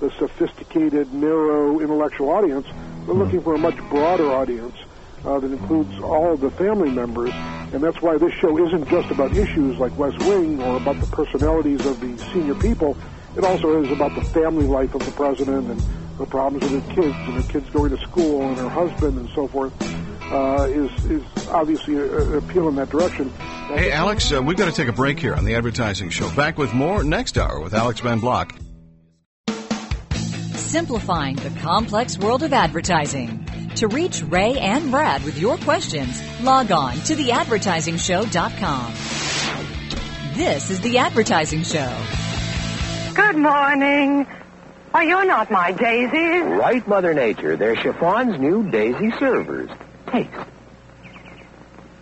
the sophisticated, narrow intellectual audience. They're looking for a much broader audience uh, that includes all of the family members, and that's why this show isn't just about issues like West Wing or about the personalities of the senior people. It also is about the family life of the president and the problems with her kids and her kids going to school and her husband and so forth. Uh, is is obviously a, a appeal in that direction. Hey, Alex, uh, we've got to take a break here on the advertising show. Back with more next hour with Alex Ben Block. Simplifying the complex world of advertising. To reach Ray and Brad with your questions, log on to theadvertisingshow.com. This is The Advertising Show. Good morning. Why, you're not my daisies. Right, Mother Nature. They're Chiffon's new daisy servers. Taste.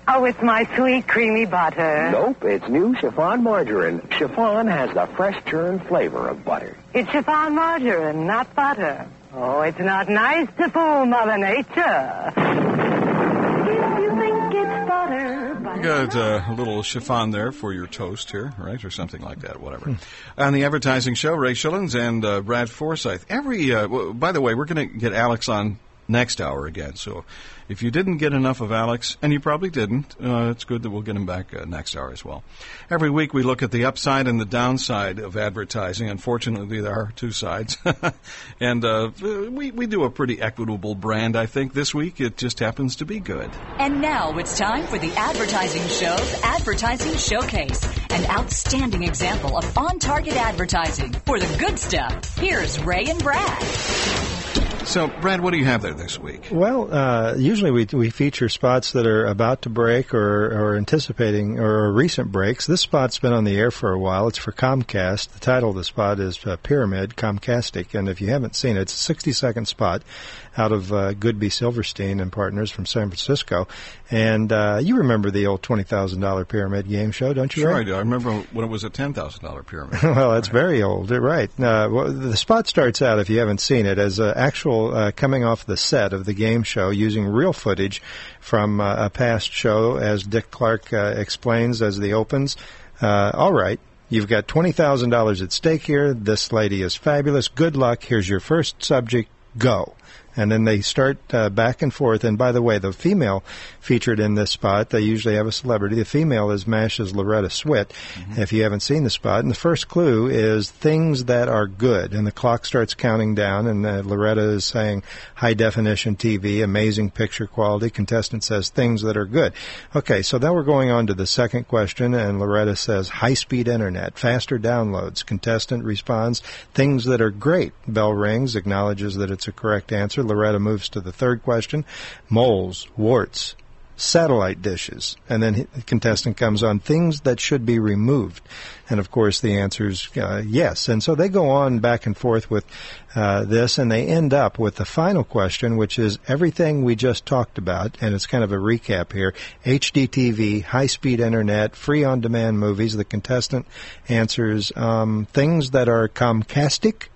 Oh, it's my sweet creamy butter. Nope, it's new chiffon margarine. Chiffon has the fresh churned flavor of butter. It's chiffon margarine, not butter. Oh, it's not nice to fool Mother Nature. If you think it's butter, We got uh, a little chiffon there for your toast here, right, or something like that, whatever. On the advertising show, Ray Schillens and uh, Brad Forsythe. Every, uh, w- by the way, we're going to get Alex on next hour again. So if you didn't get enough of Alex, and you probably didn't, uh, it's good that we'll get him back uh, next hour as well. Every week we look at the upside and the downside of advertising. Unfortunately, there are two sides, and uh, we we do a pretty equitable brand. I think this week it just happens to be good. And now it's time for the Advertising Show's Advertising Showcase, an outstanding example of on target advertising for the good stuff. Here's Ray and Brad. So, Brad, what do you have there this week? Well, uh, usually we we feature spots that are about to break or, or anticipating or recent breaks. This spot's been on the air for a while. It's for Comcast. The title of the spot is uh, Pyramid Comcastic, and if you haven't seen it, it's a 60 second spot out of uh, Goodby Silverstein and partners from San Francisco. And uh, you remember the old twenty thousand dollar pyramid game show, don't you? Sure? I do. I remember when it was a ten thousand dollar pyramid. well, that's very old, right? Uh, well, the spot starts out, if you haven't seen it, as uh, actual uh, coming off the set of the game show using real footage from uh, a past show, as Dick Clark uh, explains as the opens. Uh, all right. You've got $20,000 at stake here. This lady is fabulous. Good luck. Here's your first subject. Go. And then they start uh, back and forth. And by the way, the female featured in this spot, they usually have a celebrity. The female is MASH's Loretta Swit, mm-hmm. if you haven't seen the spot. And the first clue is things that are good. And the clock starts counting down, and uh, Loretta is saying high definition TV, amazing picture quality. Contestant says things that are good. Okay, so then we're going on to the second question, and Loretta says high speed internet, faster downloads. Contestant responds things that are great. Bell rings, acknowledges that it's a correct answer. Loretta moves to the third question moles, warts, satellite dishes. And then the contestant comes on things that should be removed. And of course, the answer is uh, yes. And so they go on back and forth with uh, this, and they end up with the final question, which is everything we just talked about. And it's kind of a recap here HDTV, high speed internet, free on demand movies. The contestant answers um, things that are Comcastic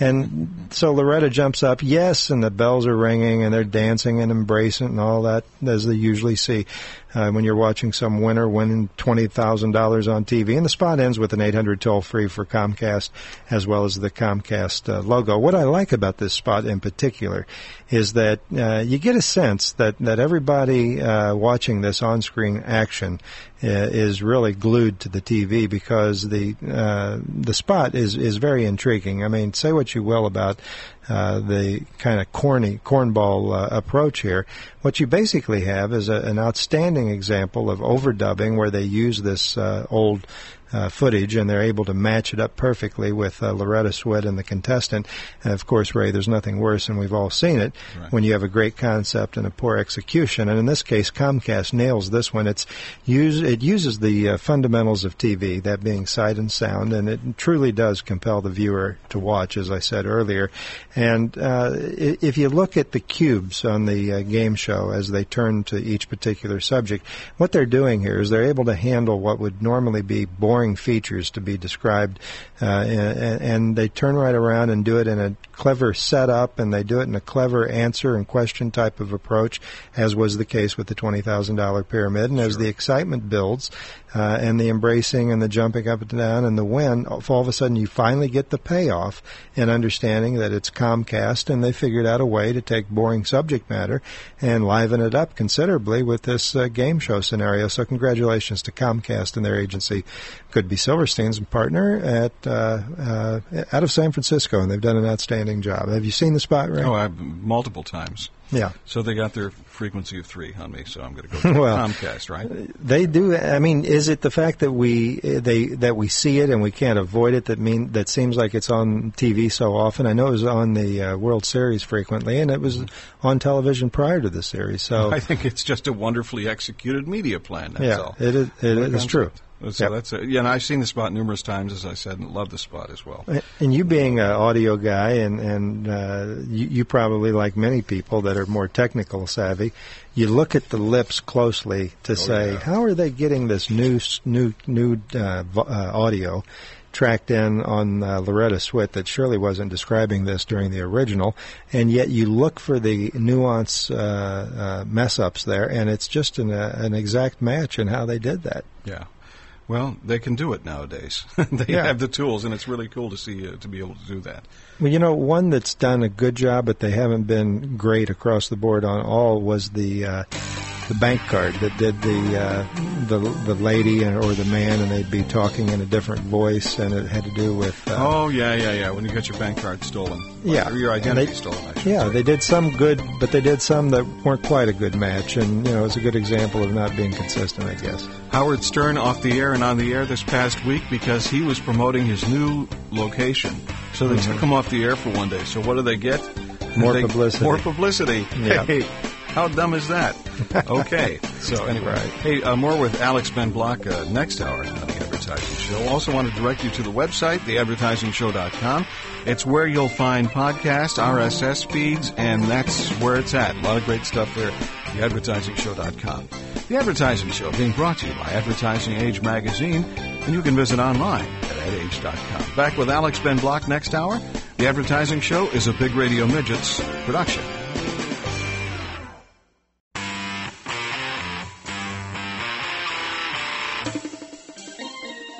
and so Loretta jumps up, yes, and the bells are ringing and they're dancing and embracing and all that, as they usually see uh, when you're watching some winner winning $20,000 on TV. And the spot ends with an 800 toll free for Comcast as well as the Comcast uh, logo. What I like about this spot in particular is that uh, you get a sense that, that everybody uh, watching this on screen action uh, is really glued to the TV because the uh, the spot is, is very intriguing. I mean, say what you will about uh, the kind of corny cornball uh, approach here. What you basically have is a, an outstanding example of overdubbing where they use this uh, old uh, footage, and they're able to match it up perfectly with uh, Loretta Swit and the contestant. And of course, Ray, there's nothing worse, and we've all seen it right. when you have a great concept and a poor execution. And in this case, Comcast nails this one. It's use it uses the uh, fundamentals of TV, that being sight and sound, and it truly does compel the viewer to watch, as I said earlier. And uh, if you look at the cubes on the uh, game show as they turn to each particular subject, what they're doing here is they're able to handle what would normally be boring boring features to be described, uh, and, and, they turn right around and do it in a clever setup, and they do it in a clever answer and question type of approach, as was the case with the twenty thousand dollar pyramid. And sure. as the excitement builds, uh, and the embracing and the jumping up and down and the win, all of a sudden you finally get the payoff in understanding that it's Comcast and they figured out a way to take boring subject matter and liven it up considerably with this uh, game show scenario. So congratulations to Comcast and their agency, Goodby Silverstein's partner at uh, uh, out of San Francisco, and they've done an outstanding job. Have you seen the spot, Ray? Oh, I've, multiple times. Yeah. So they got their frequency of three on me, so I'm going to go well, Comcast, right? They do. I mean, is it the fact that we they that we see it and we can't avoid it that mean that seems like it's on TV so often? I know it was on the uh, World Series frequently, and it was on television prior to the series. So I think it's just a wonderfully executed media plan. That's yeah, all. it is. It is true. So yep. that's a, yeah, and I've seen the spot numerous times, as I said, and love the spot as well. And you being an audio guy, and and uh, you, you probably like many people that are more technical savvy, you look at the lips closely to oh, say, yeah. how are they getting this new new new uh, uh, audio? tracked in on uh, Loretta Swit that surely wasn't describing this during the original, and yet you look for the nuance uh, uh, mess ups there, and it's just an, uh, an exact match in how they did that. Yeah. Well, they can do it nowadays. they yeah. have the tools, and it's really cool to see uh, to be able to do that. Well, you know, one that's done a good job, but they haven't been great across the board on all was the uh, the bank card that did the uh, the the lady or the man, and they'd be talking in a different voice, and it had to do with. Uh, oh yeah, yeah, yeah. When you get your bank card stolen, yeah, or your identity they, stolen. yeah, they did some good, but they did some that weren't quite a good match, and you know, it's a good example of not being consistent, I guess. Howard Stern off the air and on the air this past week because he was promoting his new location. So they mm-hmm. took him off the air for one day. So what do they get? More they, publicity. More publicity. Yeah. Hey, how dumb is that? Okay. so anyway, right. hey, uh, more with Alex Ben Block uh, next hour on the Advertising Show. Also want to direct you to the website, theadvertisingshow.com. It's where you'll find podcasts, RSS feeds, and that's where it's at. A lot of great stuff there. Theadvertisingshow.com. The Advertising Show being brought to you by Advertising Age Magazine, and you can visit online at adage.com. Back with Alex Ben Block next hour. The Advertising Show is a Big Radio Midgets production.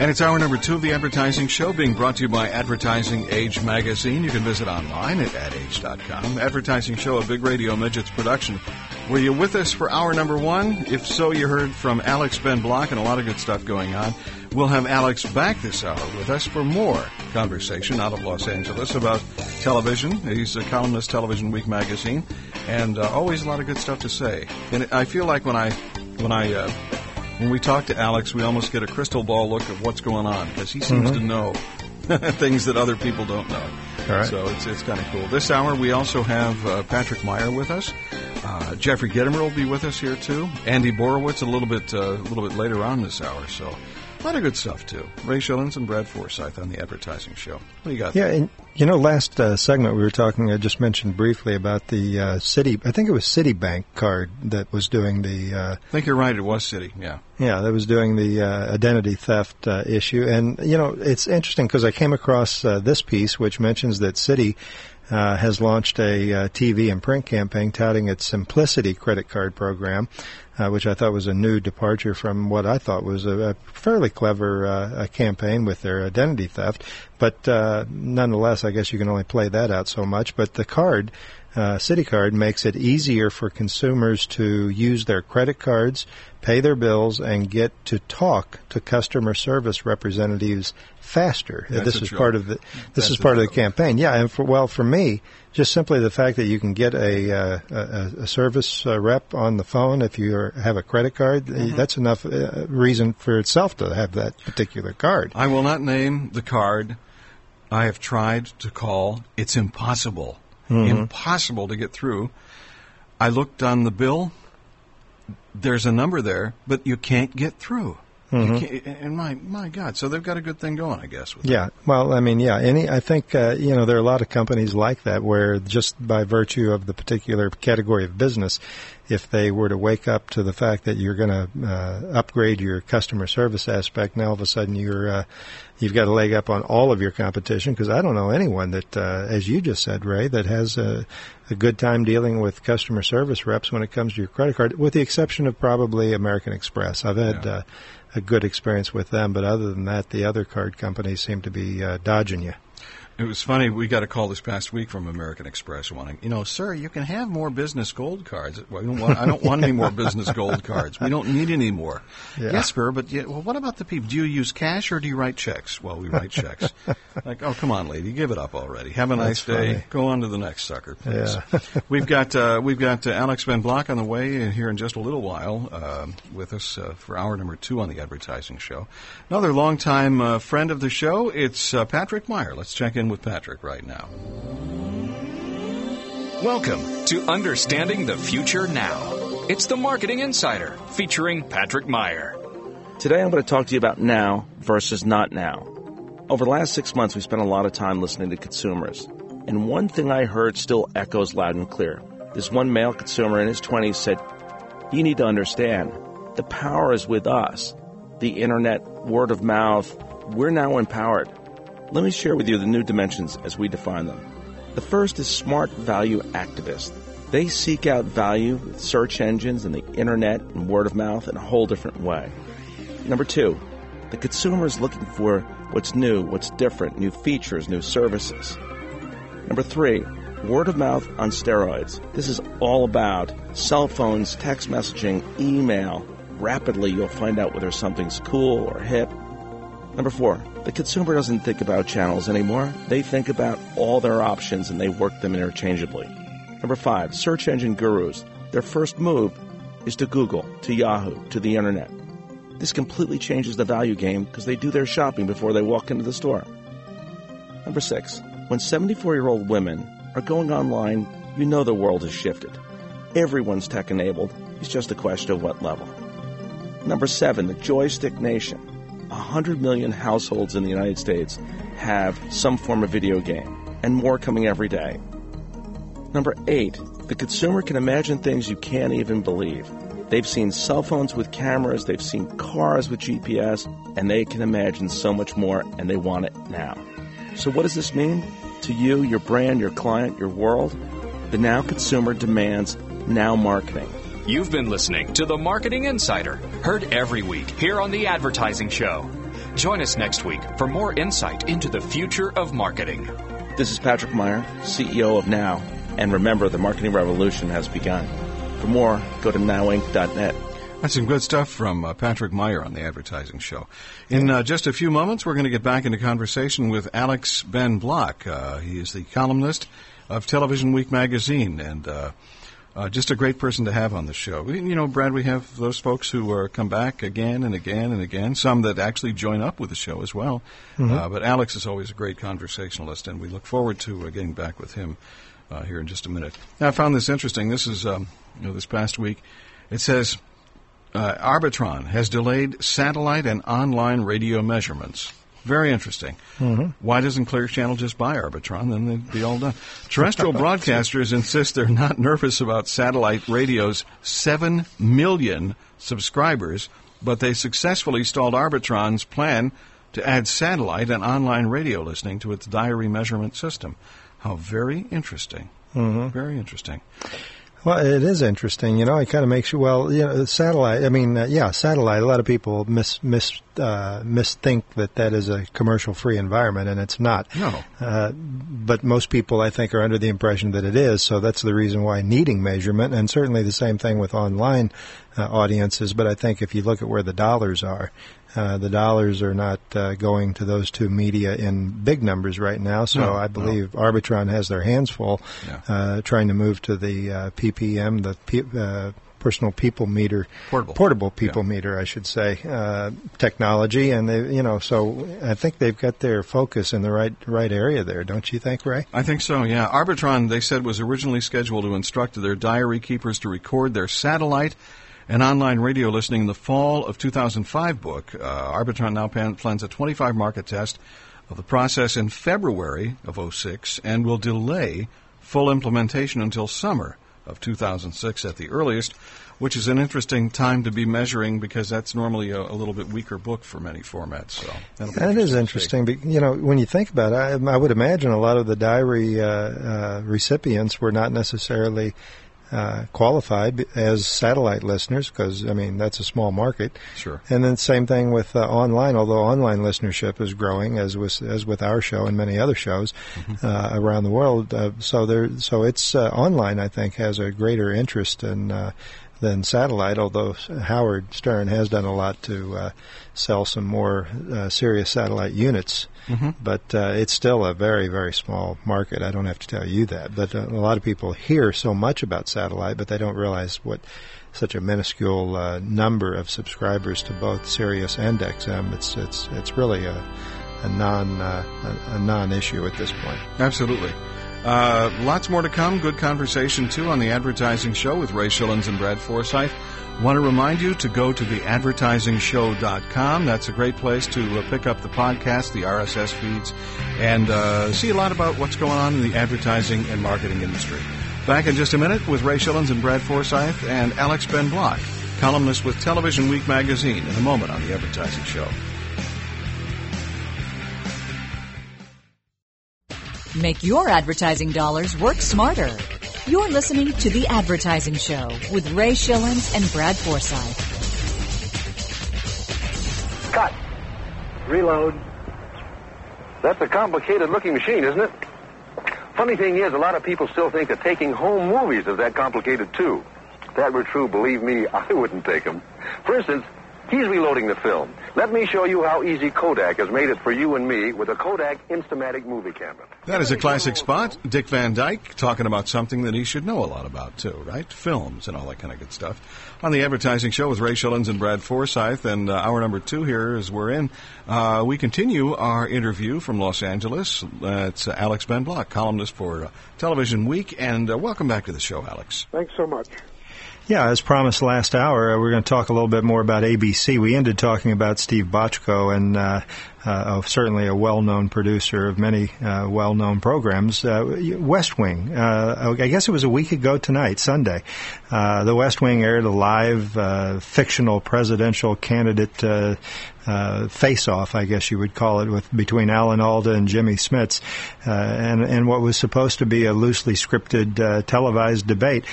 And it's hour number two of the Advertising Show being brought to you by Advertising Age Magazine. You can visit online at adage.com. Advertising Show, a big radio midgets production. Were you with us for hour number one? If so, you heard from Alex Ben Block and a lot of good stuff going on. We'll have Alex back this hour with us for more conversation out of Los Angeles about television. He's a columnist, Television Week magazine, and uh, always a lot of good stuff to say. And I feel like when I when I uh, when we talk to Alex, we almost get a crystal ball look of what's going on because he seems Mhm. to know things that other people don't know. All right. So it's it's kind of cool. This hour we also have uh, Patrick Meyer with us. Uh, Jeffrey Gitomer will be with us here too. Andy Borowitz a little bit uh, a little bit later on this hour. So a lot of good stuff too. Ray Schillens and Brad Forsythe on the Advertising Show. What do you got? Yeah, and you know, last uh, segment we were talking. I just mentioned briefly about the uh, city. I think it was Citibank card that was doing the. Uh, I think you're right. It was Citi. Yeah. Yeah, that was doing the uh, identity theft uh, issue. And, you know, it's interesting because I came across uh, this piece which mentions that Citi. uh, has launched a uh, TV and print campaign touting its Simplicity credit card program, uh, which I thought was a new departure from what I thought was a, a fairly clever uh, campaign with their identity theft. But uh, nonetheless, I guess you can only play that out so much. But the card uh, CityCard makes it easier for consumers to use their credit cards, pay their bills, and get to talk to customer service representatives faster. That's this a is joke. part of the this That's is part of the campaign. Yeah, and for well for me, just simply the fact that you can get a uh, a, a service uh, rep on the phone if you are, have a credit card, Mhm. that's enough uh, reason for itself to have that particular card. I will not name the card. I have tried to call. It's impossible. Mhm. Impossible to get through. I looked on the bill. There's a number there, but you can't get through. You Mhm. can't, and my my God, so they've got a good thing going, I guess. With Yeah, well, I mean, yeah, any. I think uh, you know there are a lot of companies like that where just by virtue of the particular category of business, if they were to wake up to the fact that you're going to uh, upgrade your customer service aspect, now all of a sudden you're uh, you've got a leg up on all of your competition. Because I don't know anyone that, uh, as you just said, Ray, that has a, a good time dealing with customer service reps when it comes to your credit card, with the exception of probably American Express. I've had. Uh, a good experience with them, but other than that, the other card companies seem to be uh, dodging you. It was funny. We got a call this past week from American Express wanting, you know, sir, you can have more business gold cards. I don't want, I don't want any more business gold cards. We don't need any more. Yeah. Yes, sir, but yeah, well, what about the people? Do you use cash or do you write checks? Well, we write checks. like, oh, come on, lady, give it up already. Have a nice That's day. funny. Go on to the next sucker, please. Yeah. we've got uh, we've got uh, Alex Ben Block on the way here in just a little while uh, with us uh, for hour number two on the advertising show. Another longtime uh, friend of the show. It's uh, Patrick Meyer. Let's check in with Patrick right now. Welcome to Understanding the Future Now. It's the Marketing Insider featuring Patrick Meyer. Today I'm going to talk to you about now versus not now. Over the last six months, we spent a lot of time listening to consumers. And one thing I heard still echoes loud and clear. This one male consumer in his 20s said, You need to understand, the power is with us. The internet, word of mouth, we're now empowered. Let me share with you the new dimensions as we define them. The first is smart value activists. They seek out value with search engines and the internet and word of mouth in a whole different way. Number two, the consumer is looking for what's new, what's different, new features, new services. Number three, word of mouth on steroids. This is all about cell phones, text messaging, email. Rapidly, you'll find out whether something's cool or hip. Number four, the consumer doesn't think about channels anymore. They think about all their options and they work them interchangeably. Number five, search engine gurus. Their first move is to Google, to Yahoo, to the internet. This completely changes the value game because they do their shopping before they walk into the store. Number six, when 74 year old women are going online, you know the world has shifted. Everyone's tech enabled. It's just a question of what level. Number seven, the joystick nation. 100 million households in the United States have some form of video game, and more coming every day. Number eight, the consumer can imagine things you can't even believe. They've seen cell phones with cameras, they've seen cars with GPS, and they can imagine so much more, and they want it now. So, what does this mean to you, your brand, your client, your world? The now consumer demands now marketing. You've been listening to The Marketing Insider, heard every week here on The Advertising Show. Join us next week for more insight into the future of marketing. This is Patrick Meyer, CEO of Now, and remember the marketing revolution has begun. For more, go to nowinc.net. That's some good stuff from uh, Patrick Meyer on the Advertising Show. In uh, just a few moments, we're going to get back into conversation with Alex Ben Block. Uh, he is the columnist of Television Week magazine, and uh, uh, just a great person to have on the show. You know, Brad, we have those folks who uh, come back again and again and again. Some that actually join up with the show as well. Mhm. but Alex is always a great conversationalist, and we look forward to uh, getting back with him uh, here in just a minute. Now, I found this interesting. This is um, you know this past week. It says uh, Arbitron has delayed satellite and online radio measurements. Very interesting. Mhm. Why doesn't Clear Channel just buy Arbitron? Then they'd be all done. Terrestrial broadcasters insist they're not nervous about satellite radio's 7 million subscribers, but they successfully stalled Arbitron's plan to add satellite and online radio listening to its diary measurement system. How very interesting. Mhm. Very interesting. Well, it is interesting. You know, it kind of makes you well. You know, satellite. I mean, uh, yeah, satellite. A lot of people mis mis uh, misthink that that is a commercial free environment, and it's not. No. Uh, but most people, I think, are under the impression that it is. So that's the reason why needing measurement, and certainly the same thing with online uh, audiences. But I think if you look at where the dollars are. Uh, the dollars are not uh, going to those two media in big numbers right now, so No, I no. believe Arbitron has their hands full uh, trying to move to the uh, PPM, the P- uh, personal people meter, portable, people meter, I should say, uh, technology, and they, you know, so I think they've got their focus in the right right area there, don't you think, Ray? I think so, yeah. Arbitron, they said, was originally scheduled to instruct their diary keepers to record their satellite and online radio listening in the fall of 2005 book. Uh, Arbitron now plans a 25 market test of the process in February of 06 and will delay full implementation until summer of 2006 at the earliest, which is an interesting time to be measuring because that's normally a, a little bit weaker book for many formats. So That is interesting. interesting. But, you know, when you think about it, I, I would imagine a lot of the diary uh, uh, recipients were not necessarily uh, qualified as satellite listeners because, I mean, that's a small market. Sure. And then same thing with uh, online, although online listenership is growing as with, as with our show and many other shows uh, around the world. Uh, so there, so it's uh, online. I think has a greater interest in. Than satellite, although Howard Stern has done a lot to uh, sell some more uh, Sirius satellite units. Mhm. But uh, it's still a very, very small market. I don't have to tell you that. But uh, a lot of people hear so much about satellite, but they don't realize what such a minuscule uh, number of subscribers to both Sirius and XM. It's it's it's really a a non uh, a, a non issue at this point. Absolutely. Uh, lots more to come. Good conversation, too, on the Advertising Show with Ray Schillens and Brad Forsythe. Want to remind you to go to theadvertisingshow.com. That's a great place to uh, pick up the podcast, the RSS feeds, and uh, see a lot about what's going on in the advertising and marketing industry. Back in just a minute with Ray Schillens and Brad Forsythe and Alex Ben Block, columnist with Television Week magazine, in a moment on the Advertising Show. Make your advertising dollars work smarter. You're listening to The Advertising Show with Ray Schillens and Brad Forsythe. Cut. Reload. That's a complicated looking machine, isn't it? Funny thing is, a lot of people still think that taking home movies is that complicated, too. If that were true, believe me, I wouldn't take them. For instance, he's reloading the film. Let me show you how easy Kodak has made it for you and me with a Kodak Instamatic movie camera. That is a classic spot. Dick Van Dyke talking about something that he should know a lot about, too, right? Films and all that kind of good stuff. On the advertising show with Ray Schillens and Brad Forsythe, and uh, hour number two here as we're in, uh, we continue our interview from Los Angeles. Uh, it's uh, Alex Ben Block, columnist for uh, Television Week, and uh, welcome back to the show, Alex. Thanks so much. Yeah, as promised last hour, uh, we're going to talk a little bit more about ABC. We ended talking about Steve Bochco and uh, uh, certainly a well-known producer of many uh, well-known programs. Uh, West Wing. Uh, I guess it was a week ago tonight, Sunday. the West Wing aired a live fictional presidential candidate uh, face-off, I guess you would call it, with between Alan Alda and Jimmy Smits, uh, and and what was supposed to be a loosely scripted uh, televised debate.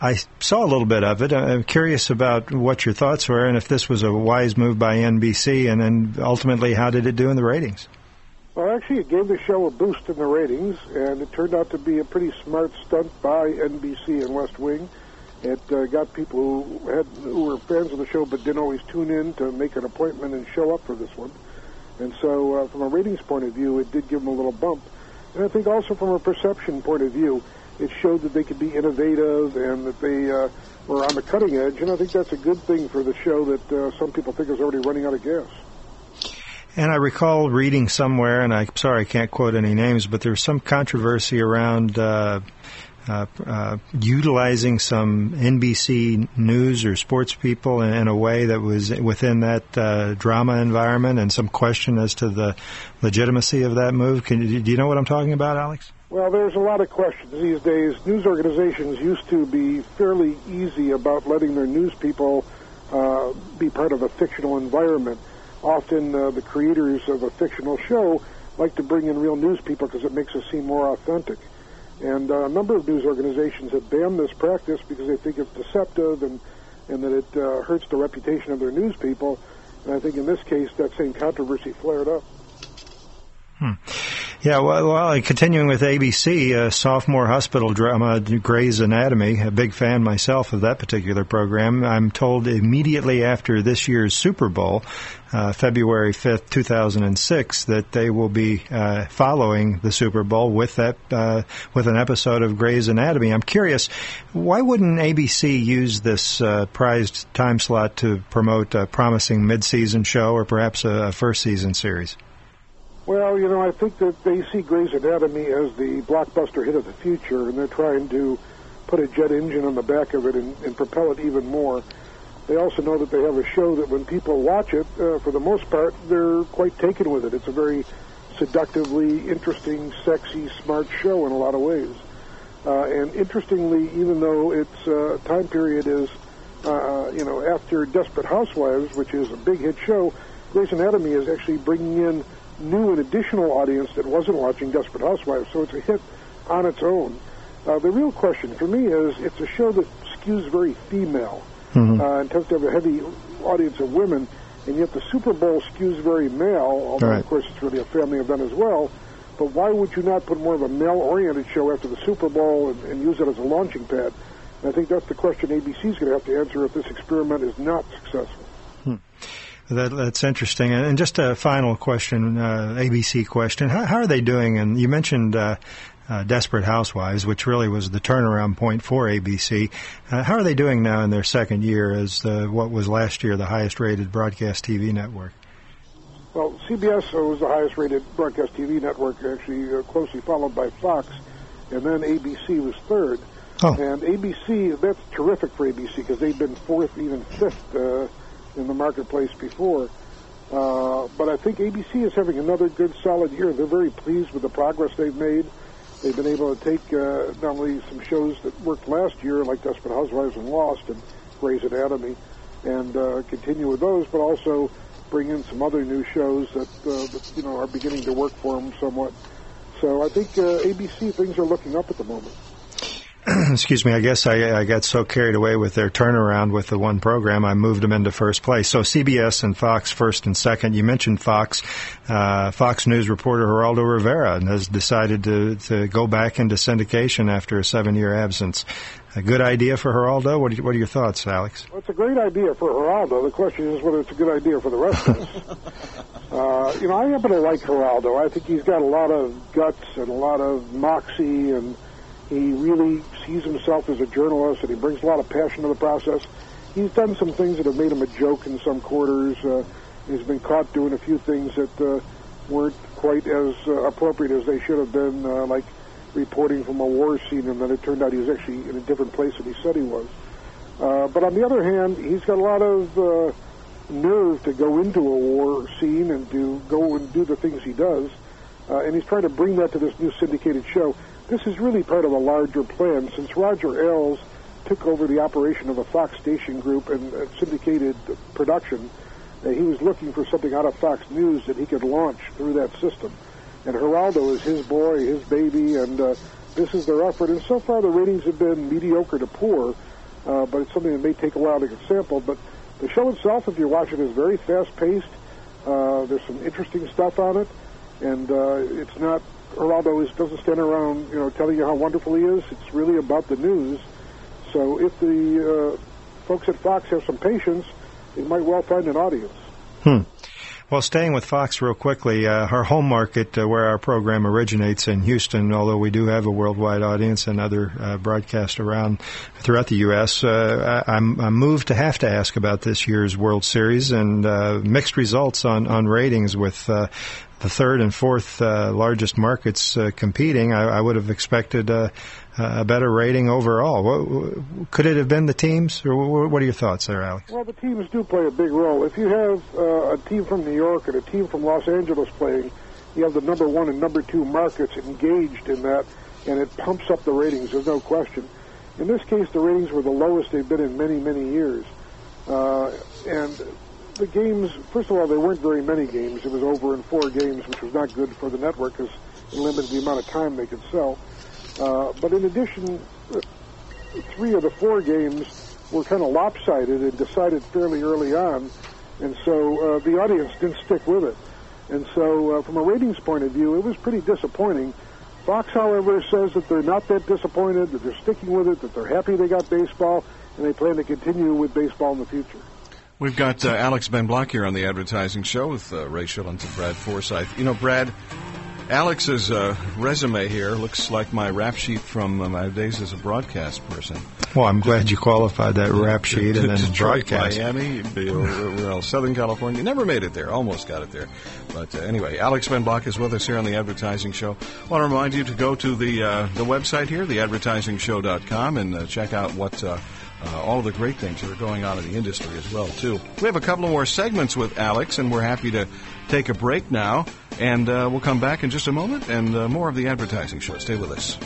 I saw a little bit of it. I'm curious about what your thoughts were and if this was a wise move by NBC, and then ultimately how did it do in the ratings? Well, actually, it gave the show a boost in the ratings, and it turned out to be a pretty smart stunt by NBC and West Wing. It uh, got people who had who were fans of the show but didn't always tune in to make an appointment and show up for this one. And so, uh, from a ratings point of view, it did give them a little bump. And I think also from a perception point of view, it showed that they could be innovative and that they uh, were on the cutting edge. And I think that's a good thing for the show that uh, some people think is already running out of gas. And I recall reading somewhere, and I'm sorry I can't quote any names, but there was some controversy around uh, uh, uh, utilizing some NBC news or sports people in, in a way that was within that uh, drama environment, and some question as to the legitimacy of that move. Can, do you know what I'm talking about, Alex? Well, there's a lot of questions these days. News organizations used to be fairly easy about letting their news people uh, be part of a fictional environment. Often, uh, the creators of a fictional show like to bring in real news people because it makes us seem more authentic. And uh, a number of news organizations have banned this practice because they think it's deceptive and, and that it uh, hurts the reputation of their news people. And I think in this case, that same controversy flared up. Hmm. Yeah, well, well, continuing with ABC, uh, sophomore hospital drama, Grey's Anatomy. A big fan myself of that particular program. I'm told immediately after this year's Super Bowl, uh, February 5th, 2006, that they will be uh, following the Super Bowl with that uh, with an episode of Grey's Anatomy. I'm curious, why wouldn't ABC use this uh, prized time slot to promote a promising mid-season show or perhaps a, a first season series? Well, you know, I think that they see Grey's Anatomy as the blockbuster hit of the future, and they're trying to put a jet engine on the back of it and, and propel it even more. They also know that they have a show that when people watch it, uh, for the most part, they're quite taken with it. It's a very seductively interesting, sexy, smart show in a lot of ways. Uh, and interestingly, even though its uh, time period is, uh, you know, after Desperate Housewives, which is a big hit show, Grey's Anatomy is actually bringing in new and additional audience that wasn't watching Desperate Housewives, so it's a hit on its own. Uh, the real question for me is it's a show that skews very female mm-hmm. uh, and tends to have a heavy audience of women, and yet the Super Bowl skews very male, although, right. of course, it's really a family event as well. But why would you not put more of a male-oriented show after the Super Bowl and, and use it as a launching pad? And I think that's the question ABC is going to have to answer if this experiment is not successful. Hmm. That, that's interesting. And just a final question, uh, ABC question: how, how, are they doing? And you mentioned uh, uh, Desperate Housewives, which really was the turnaround point for ABC. Uh, how are they doing now in their second year as the, what was last year the highest-rated broadcast TV network? Well, CBS was the highest-rated broadcast TV network, actually uh, closely followed by Fox, and then ABC was third. Oh. And ABC, that's terrific for ABC because they've been fourth, even fifth uh, in the marketplace before. Uh, but I think ABC is having another good, solid year. They're very pleased with the progress they've made. They've been able to take uh, not only some shows that worked last year, like Desperate Housewives and Lost and Grey's Anatomy, and uh, continue with those, but also bring in some other new shows that, uh, that you know are beginning to work for them somewhat. So I think uh, ABC things are looking up at the moment. excuse me, I guess I, I got so carried away with their turnaround with the one program, I moved them into first place. So CBS and Fox first and second. You mentioned Fox. Uh, Fox News reporter Geraldo Rivera has decided to, to go back into syndication after a seven-year absence. A good idea for Geraldo? What are, what are your thoughts, Alex? Well, it's a great idea for Geraldo. The question is whether it's a good idea for the rest of us. uh, you know, I happen to like Geraldo. I think he's got a lot of guts and a lot of moxie and – he really sees himself as a journalist, and he brings a lot of passion to the process. He's done some things that have made him a joke in some quarters. Uh, he's been caught doing a few things that uh, weren't quite as uh, appropriate as they should have been, uh, like reporting from a war scene, and then it turned out he was actually in a different place than he said he was. Uh, but on the other hand, he's got a lot of uh, nerve to go into a war scene and to go and do the things he does. Uh, and he's trying to bring that to this new syndicated show. This is really part of a larger plan. Since Roger Ailes took over the operation of a Fox station group and uh, syndicated production, uh, he was looking for something out of Fox News that he could launch through that system. And Geraldo is his boy, his baby, and uh, this is their effort. And so far, the ratings have been mediocre to poor, uh, but it's something that may take a while to get sampled. But the show itself, if you watch it, is very fast-paced. Uh, there's some interesting stuff on it, and uh, it's not Geraldo is, doesn't stand around, you know, telling you how wonderful he is. It's really about the news. So if the uh, folks at Fox have some patience, they might well find an audience. Hmm. Well, staying with Fox real quickly, uh, our home market uh, where our program originates in Houston, although we do have a worldwide audience and other uh, broadcasts around throughout the U.S., uh, I'm, I'm, moved to have to ask about this year's World Series and uh, mixed results on, on ratings with uh, the third and fourth uh, largest markets uh, competing, I, I, would have expected a, a better rating overall. What, could it have been the teams, or what are your thoughts there, Alex? Well, the teams do play a big role. If you have uh, a team from New York and a team from Los Angeles playing, you have the number one and number two markets engaged in that, and it pumps up the ratings. There's no question. In this case, the ratings were the lowest they've been in many, many years, uh, and the games, first of all, there weren't very many games. It was over in four games, which was not good for the network because it limited the amount of time they could sell. Uh, but in addition, three of the four games were kind of lopsided and decided fairly early on, and so uh, the audience didn't stick with it. And so, uh, from a ratings point of view, it was pretty disappointing. Fox, however, says that they're not that disappointed, that they're sticking with it, that they're happy they got baseball, and they plan to continue with baseball in the future. We've got uh, Alex Ben Block here on the Advertising Show with uh, Ray Schillens and Brad Forsythe. You know, Brad, Alex's uh, resume here looks like my rap sheet from uh, my days as a broadcast person. Well, I'm glad you qualified that rap sheet and then Detroit, broadcast. Miami, well, Southern California. Never made it there. Almost got it there. But uh, anyway, Alex Ben Block is with us here on the Advertising Show. I want to remind you to go to the uh, the website here, theadvertisingshow.com, and uh, check out what uh, all of the great things that are going on in the industry as well too. We have a couple of more segments with Alex, and we're happy to take a break now, and uh, we'll come back in just a moment and uh, more of the advertising show. Stay with us.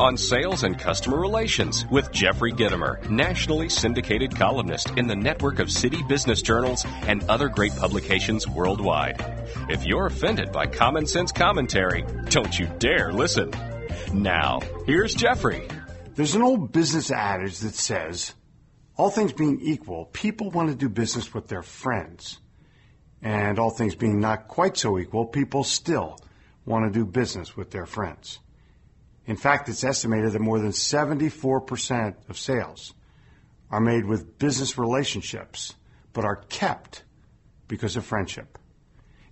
On Sales and Customer Relations with Jeffrey Gitomer, nationally syndicated columnist in the network of city business journals and other great publications worldwide. If you're offended by common sense commentary, don't you dare listen. Now, here's Jeffrey. There's an old business adage that says, all things being equal, people want to do business with their friends. And all things being not quite so equal, people still want to do business with their friends. In fact, it's estimated that more than 74% of sales are made with business relationships, but are kept because of friendship.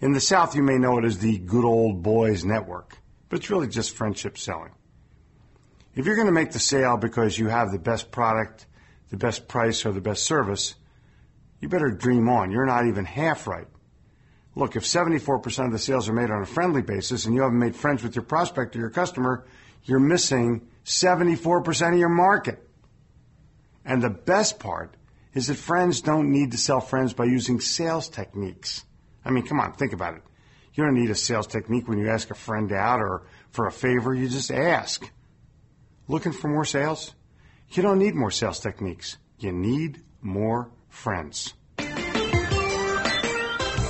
In the South, you may know it as the good old boys network, but it's really just friendship selling. If you're going to make the sale because you have the best product, the best price, or the best service, you better dream on. You're not even half right. Look, if 74% of the sales are made on a friendly basis and you haven't made friends with your prospect or your customer, you're missing 74% of your market. And the best part is that friends don't need to sell friends by using sales techniques. I mean, come on, think about it. You don't need a sales technique when you ask a friend out or for a favor, you just ask. Looking for more sales? You don't need more sales techniques. You need more friends.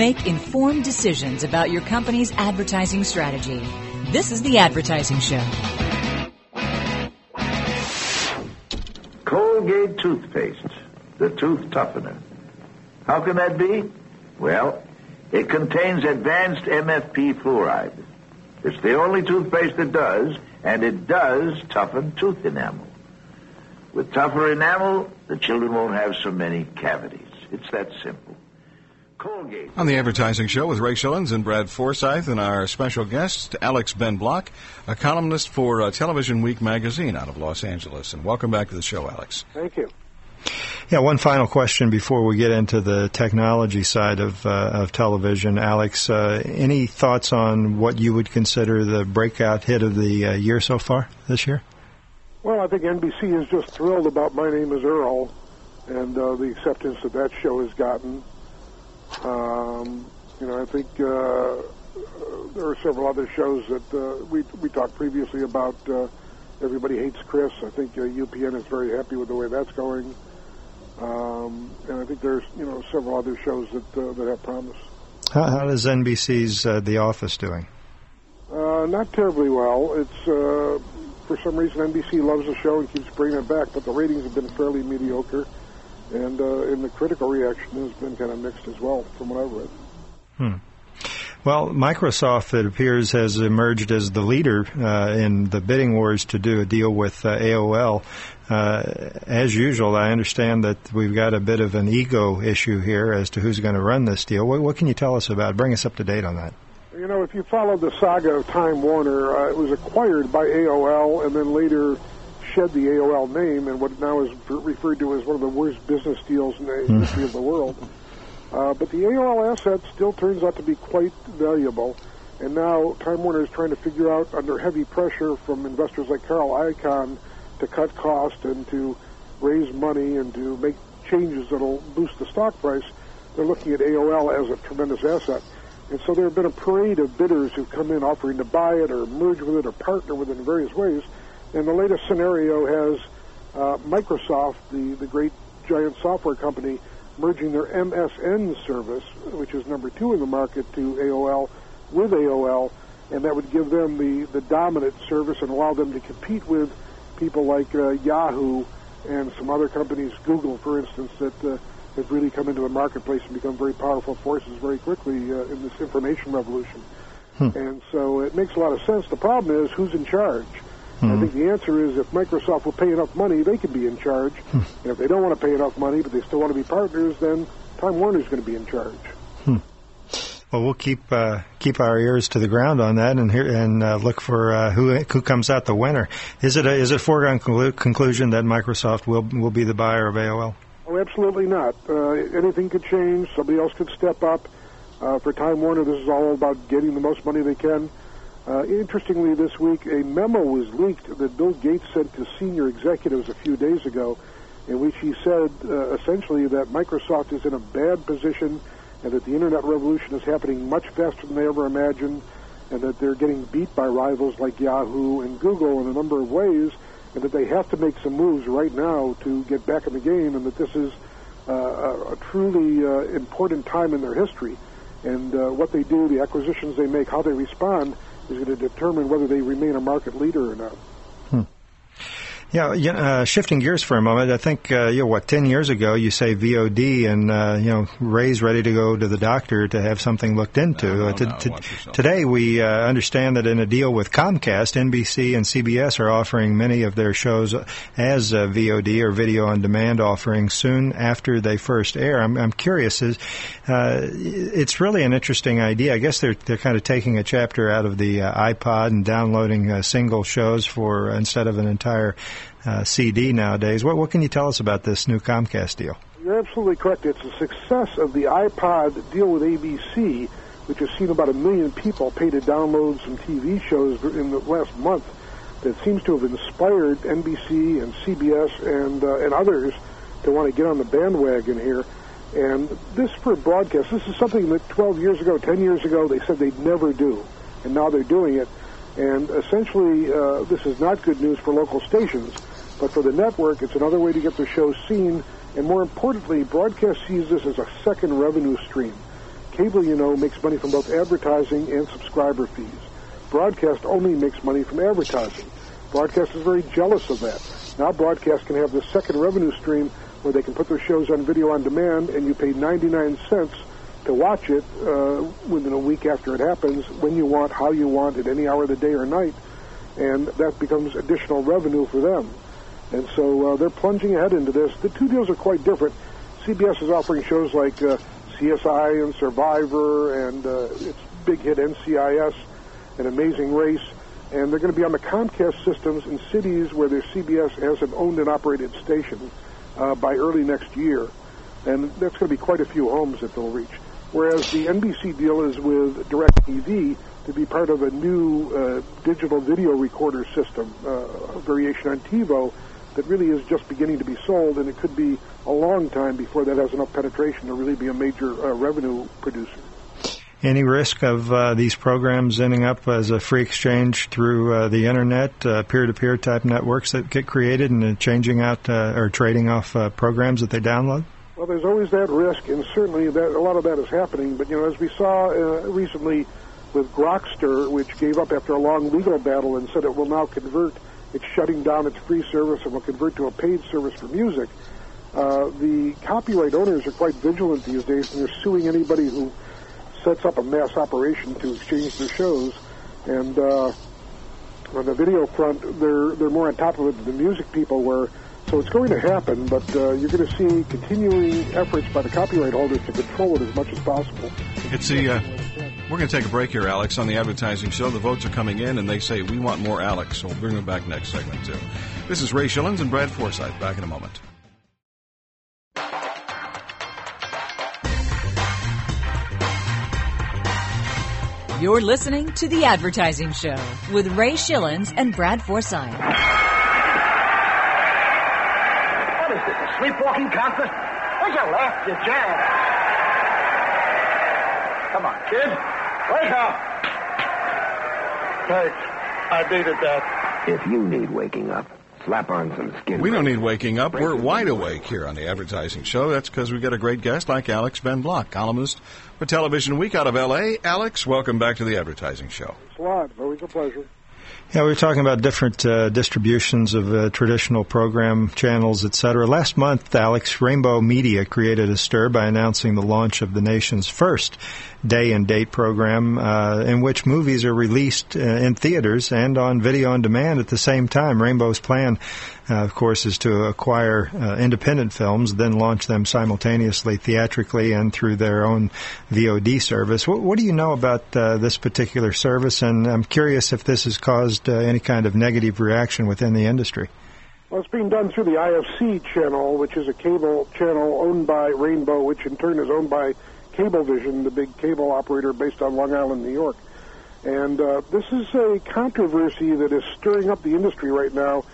Make informed decisions about your company's advertising strategy. This is The Advertising Show. Colgate toothpaste, the tooth toughener. How can that be? Well, it contains advanced MFP fluoride. It's the only toothpaste that does, and it does toughen tooth enamel. With tougher enamel, the children won't have so many cavities. It's that simple. Colgate. On the Advertising Show with Ray Schillens and Brad Forsythe, and our special guest, Alex Ben Block, a columnist for uh, Television Week magazine out of Los Angeles. And welcome back to the show, Alex. Thank you. Yeah, one final question before we get into the technology side of uh, of television, Alex. Uh, any thoughts on what you would consider the breakout hit of the uh, year so far this year? Well, I think NBC is just thrilled about My Name Is Earl and uh, the acceptance that that show has gotten. Um, you know, I think uh, there are several other shows that uh, we we talked previously about. Uh, Everybody hates Chris. I think uh, UPN is very happy with the way that's going. Um, and I think there's you know several other shows that uh, that have promise. How, how does NBC's uh, The Office doing? Uh, not terribly well. It's uh, for some reason NBC loves the show and keeps bringing it back, but the ratings have been fairly mediocre, and uh, and the critical reaction has been kind of mixed as well, from what I've read. Hmm. Well, Microsoft, it appears, has emerged as the leader uh, in the bidding wars to do a deal with uh, AOL. Uh, as usual, I understand that we've got a bit of an ego issue here as to who's going to run this deal. What, what can you tell us about? Bring us up to date on that. You know, if you follow the saga of Time Warner, uh, it was acquired by AOL and then later shed the AOL name and what now is referred to as one of the worst business deals in the history of the world. Uh, but the AOL asset still turns out to be quite valuable. And now Time Warner is trying to figure out, under heavy pressure from investors like Carl Icahn, to cut costs and to raise money and to make changes that'll boost the stock price. They're looking at AOL as a tremendous asset. And so there have been a parade of bidders who've come in offering to buy it or merge with it or partner with it in various ways. And the latest scenario has uh, Microsoft, the, the great giant software company, merging their MSN service, which is number two in the market, to AOL with AOL, and that would give them the, the dominant service and allow them to compete with people like uh, Yahoo and some other companies, Google, for instance, that uh, have really come into the marketplace and become very powerful forces very quickly uh, in this information revolution. Hmm. And so it makes a lot of sense. The problem is who's in charge. I Mhm. think the answer is if Microsoft will pay enough money, they can be in charge. And if they don't want to pay enough money, but they still want to be partners, then Time Warner's going to be in charge. Well, we'll keep uh, keep our ears to the ground on that and hear, and uh, look for uh, who who comes out the winner. Is it a, is it a foregone conclu- conclusion that Microsoft will will be the buyer of AOL? Oh, absolutely not. Uh, anything could change. Somebody else could step up. Uh, for Time Warner, this is all about getting the most money they can. Uh, interestingly, this week, a memo was leaked that Bill Gates sent to senior executives a few days ago, in which he said uh, essentially that Microsoft is in a bad position and that the internet revolution is happening much faster than they ever imagined, and that they're getting beat by rivals like Yahoo and Google in a number of ways, and that they have to make some moves right now to get back in the game, and that this is uh, a, truly uh, important time in their history. And uh, what they do, the acquisitions they make, how they respond, is going to determine whether they remain a market leader or not. Yeah, you uh, shifting gears for a moment, I think, uh, you know, what, 10 years ago, you say VOD and, uh, you know, Ray's ready to go to the doctor to have something looked into. Uh, to- to- today, we uh, understand that in a deal with Comcast, NBC and CBS are offering many of their shows as uh, VOD or video on demand offerings soon after they first air. I'm, I'm curious, is, uh, it's really an interesting idea. I guess they're, they're kind of taking a chapter out of the uh, iPod and downloading uh, single shows for, instead of an entire uh, CD nowadays. What, what can you tell us about this new Comcast deal? You're absolutely correct. It's the success of the iPod deal with ABC, which has seen about a million people pay to download some TV shows in the last month. That seems to have inspired NBC and CBS and uh, and others to want to get on the bandwagon here. And this for broadcast, this is something that 12 years ago, 10 years ago, they said they'd never do, and now they're doing it. And essentially, uh, this is not good news for local stations, but for the network, it's another way to get their show seen. And more importantly, broadcast sees this as a second revenue stream. Cable, you know, makes money from both advertising and subscriber fees. Broadcast only makes money from advertising. Broadcast is very jealous of that. Now broadcast can have the second revenue stream where they can put their shows on video on demand and you pay 99 cents to watch it uh, within a week after it happens, when you want, how you want, at any hour of the day or night, and that becomes additional revenue for them. And so uh, they're plunging ahead into this. The two deals are quite different. CBS is offering shows like uh, CSI and Survivor and uh, its big hit NCIS, An Amazing Race, and they're going to be on the Comcast systems in cities where their CBS has an owned and operated station uh, by early next year. And that's going to be quite a few homes that they'll reach. Whereas the NBC deal is with DirecTV to be part of a new uh, digital video recorder system, uh, variation on TiVo, that really is just beginning to be sold, and it could be a long time before that has enough penetration to really be a major uh, revenue producer. Any risk of uh, these programs ending up as a free exchange through uh, the internet, uh, peer-to-peer type networks that get created, and changing out uh, or trading off uh, programs that they download? Well, there's always that risk, and certainly that a lot of that is happening. But you know, as we saw uh, recently with Grokster, which gave up after a long legal battle and said it will now convert, it's shutting down its free service and will convert to a paid service for music. Uh, the copyright owners are quite vigilant these days, and they're suing anybody who sets up a mass operation to exchange their shows. And uh, on the video front, they're they're more on top of it than the music people were. So it's going to happen, but uh, you're going to see continuing efforts by the copyright holders to control it as much as possible. It's the. We're going to take a break here, Alex, on the advertising show. The votes are coming in, and they say we want more Alex, so we'll bring them back next segment, too. This is Ray Schillens and Brad Forsythe. Back in a moment. You're listening to The Advertising Show with Ray Schillens and Brad Forsythe. What is this, a sleepwalking contest? Where's your left, you jam? Come on, kid. Wake up. Thanks. I needed that. If you need waking up, slap on some skin. We don't need waking up. We're wide awake here on the advertising show. That's because we've got a great guest like Alex Ben Block, columnist for Television Week out of L.A. Alex, welcome back to the advertising show. Thanks a lot. Always a pleasure. Yeah, we were talking about different uh, distributions of uh, traditional program channels, et cetera. Last month, Alex, Rainbow Media created a stir by announcing the launch of the nation's first day and date program uh, in which movies are released uh, in theaters and on video on demand at the same time. Rainbow's plan, uh, of course, is to acquire uh, independent films, then launch them simultaneously theatrically and through their own VOD service. What, what do you know about this particular service? And I'm curious if this has caused uh, any kind of negative reaction within the industry. Well, it's being done through the IFC channel, which is a cable channel owned by Rainbow, which in turn is owned by Cablevision, the big cable operator based on Long Island, New York. And uh, this is a controversy that is stirring up the industry right now.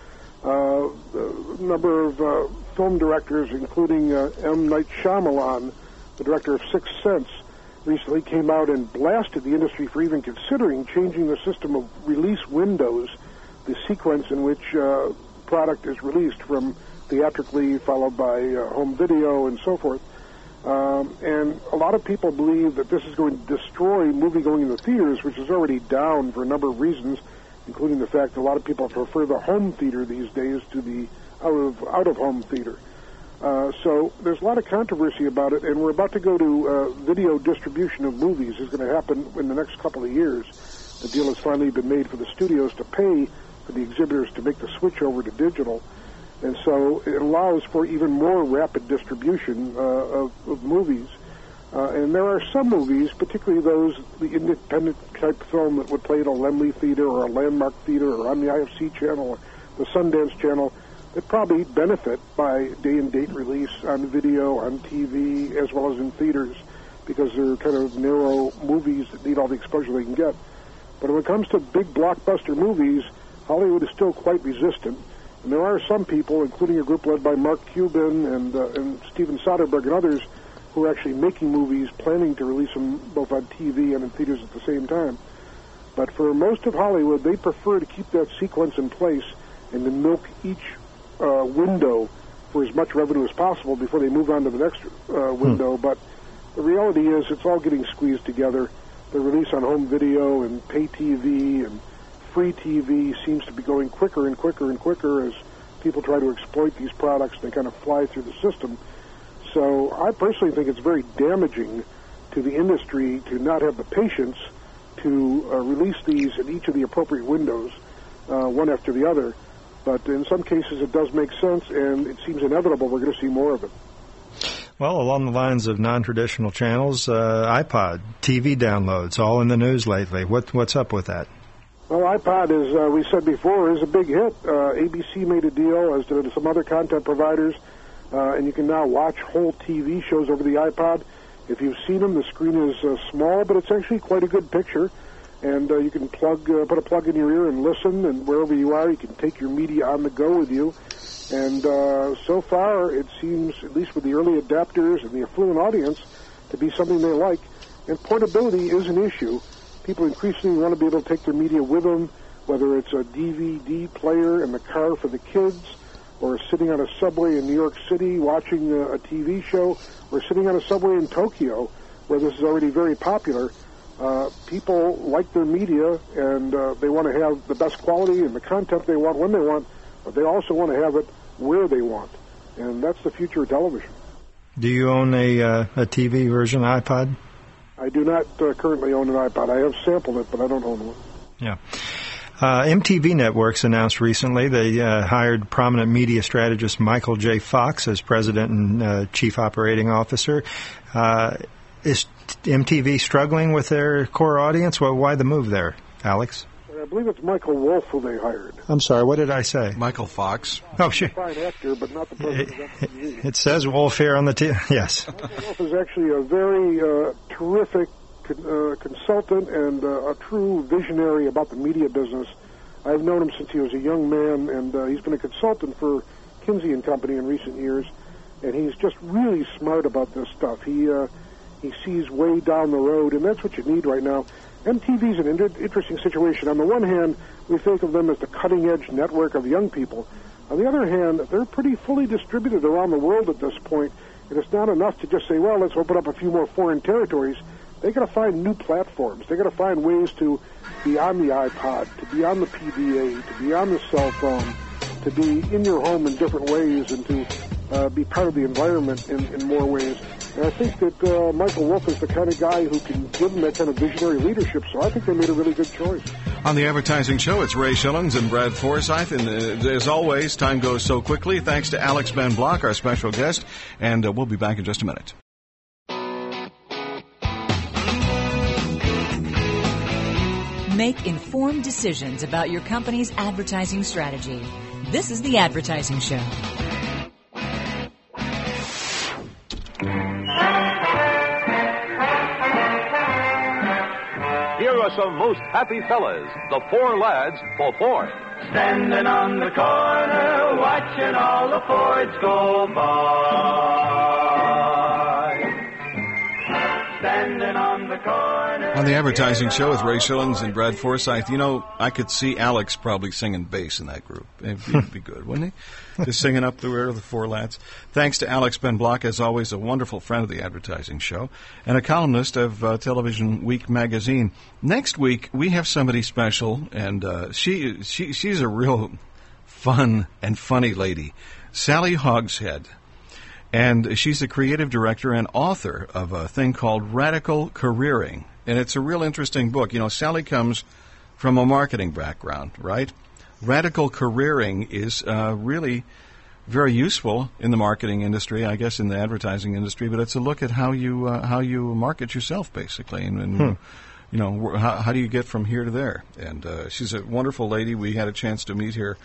Uh, a number of uh, film directors, including uh, M. Night Shyamalan, the director of Sixth Sense, recently came out and blasted the industry for even considering changing the system of release windows, the sequence in which uh, product is released from theatrically followed by uh, home video and so forth. Um, and a lot of people believe that this is going to destroy movie going in the theaters, which is already down for a number of reasons, including the fact that a lot of people prefer the home theater these days to the out of out of home theater. Uh, so there's a lot of controversy about it, and we're about to go to uh, video distribution of movies. is going to happen in the next couple of years. The deal has finally been made for the studios to pay for the exhibitors to make the switch over to digital. And so it allows for even more rapid distribution uh, of, of movies. Uh, and there are some movies, particularly those, the independent type film that would play at a Laemmle Theater or a Landmark Theater or on the IFC channel or the Sundance channel, that probably benefit by day and date release on video, on TV, as well as in theaters, because they're kind of narrow movies that need all the exposure they can get. But when it comes to big blockbuster movies, Hollywood is still quite resistant. And there are some people, including a group led by Mark Cuban and, uh, and Steven Soderbergh and others, who are actually making movies, planning to release them both on TV and in theaters at the same time. But for most of Hollywood, they prefer to keep that sequence in place and to milk each uh, window for as much revenue as possible before they move on to the next uh, window. Hmm. But the reality is it's all getting squeezed together. The release on home video and pay TV and free TV seems to be going quicker and quicker and quicker as people try to exploit these products. They kind of fly through the system. So I personally think it's very damaging to the industry to not have the patience to uh, release these in each of the appropriate windows, uh, one after the other. But in some cases, it does make sense, and it seems inevitable we're going to see more of it. Well, along the lines of non-traditional channels, uh, iPod, TV downloads, all in the news lately. What, what's up with that? Well, iPod, as uh, we said before, is a big hit. Uh, ABC made a deal, as did some other content providers, uh, and you can now watch whole TV shows over the iPod. If you've seen them, the screen is uh, small, but it's actually quite a good picture. And uh, you can plug, uh, put a plug in your ear and listen, and wherever you are, you can take your media on the go with you. And uh, so far, it seems, at least with the early adapters and the affluent audience, to be something they like. And portability is an issue. People increasingly want to be able to take their media with them, whether it's a DVD player in the car for the kids, or sitting on a subway in New York City watching a, a TV show, or sitting on a subway in Tokyo, where this is already very popular. Uh, people like their media, and uh, they want to have the best quality and the content they want when they want, but they also want to have it where they want, and that's the future of television. Do you own a uh, a TV version iPod? I do not uh, currently own an iPod. I have sampled it, but I don't own one. Yeah. Uh, MTV Networks announced recently they uh, hired prominent media strategist Michael J. Fox as president and uh, chief operating officer. Is MTV struggling with their core audience? Well, why the move there, Alex? I believe it's Michael Wolff who they hired. I'm sorry, what did I say? Michael Fox. Oh, sure. Fine actor, but not the president of MTV. It says Wolff here on the t- yes. Michael Wolff is actually a very uh, terrific uh, consultant and uh, a true visionary about the media business. I've known him since he was a young man, and uh, he's been a consultant for Kinsey and Company in recent years. And he's just really smart about this stuff. He uh, he sees way down the road, and that's what you need right now. MTV is an inter- interesting situation. On the one hand, we think of them as the cutting edge network of young people. On the other hand, they're pretty fully distributed around the world at this point, and it's not enough to just say, well, let's open up a few more foreign territories. They got to find new platforms. They got to find ways to be on the iPod, to be on the PDA, to be on the cell phone, to be in your home in different ways, and to uh, be part of the environment in, in more ways. And I think that uh, Michael Wolff is the kind of guy who can give them that kind of visionary leadership. So I think they made a really good choice. On the advertising show, it's Ray Schillens and Brad Forsythe. And uh, as always, time goes so quickly. Thanks to Alex Ben Block, our special guest. And uh, we'll be back in just a minute. Make informed decisions about your company's advertising strategy. This is The Advertising Show. Here are some most happy fellas, the four lads for Ford. Standing on the corner, watching all the Fords go by. Standing on the corner. On the advertising show with Ray Schillens and Brad Forsythe, you know, I could see Alex probably singing bass in that group. It'd be good, wouldn't he? Just singing up the rear of the four lads. Thanks to Alex Ben Block, as always, a wonderful friend of the advertising show and a columnist of uh, Television Week magazine. Next week, we have somebody special, and uh, she, she she's a real fun and funny lady, Sally Hogshead. And she's the creative director and author of a thing called Radical Careering. And it's a real interesting book. You know, Sally comes from a marketing background, right? Radical careering is uh, really very useful in the marketing industry, I guess, in the advertising industry. But it's a look at how you uh, how you market yourself, basically, and, and Hmm. you know how, how do you get from here to there. And uh, she's a wonderful lady. We had a chance to meet her.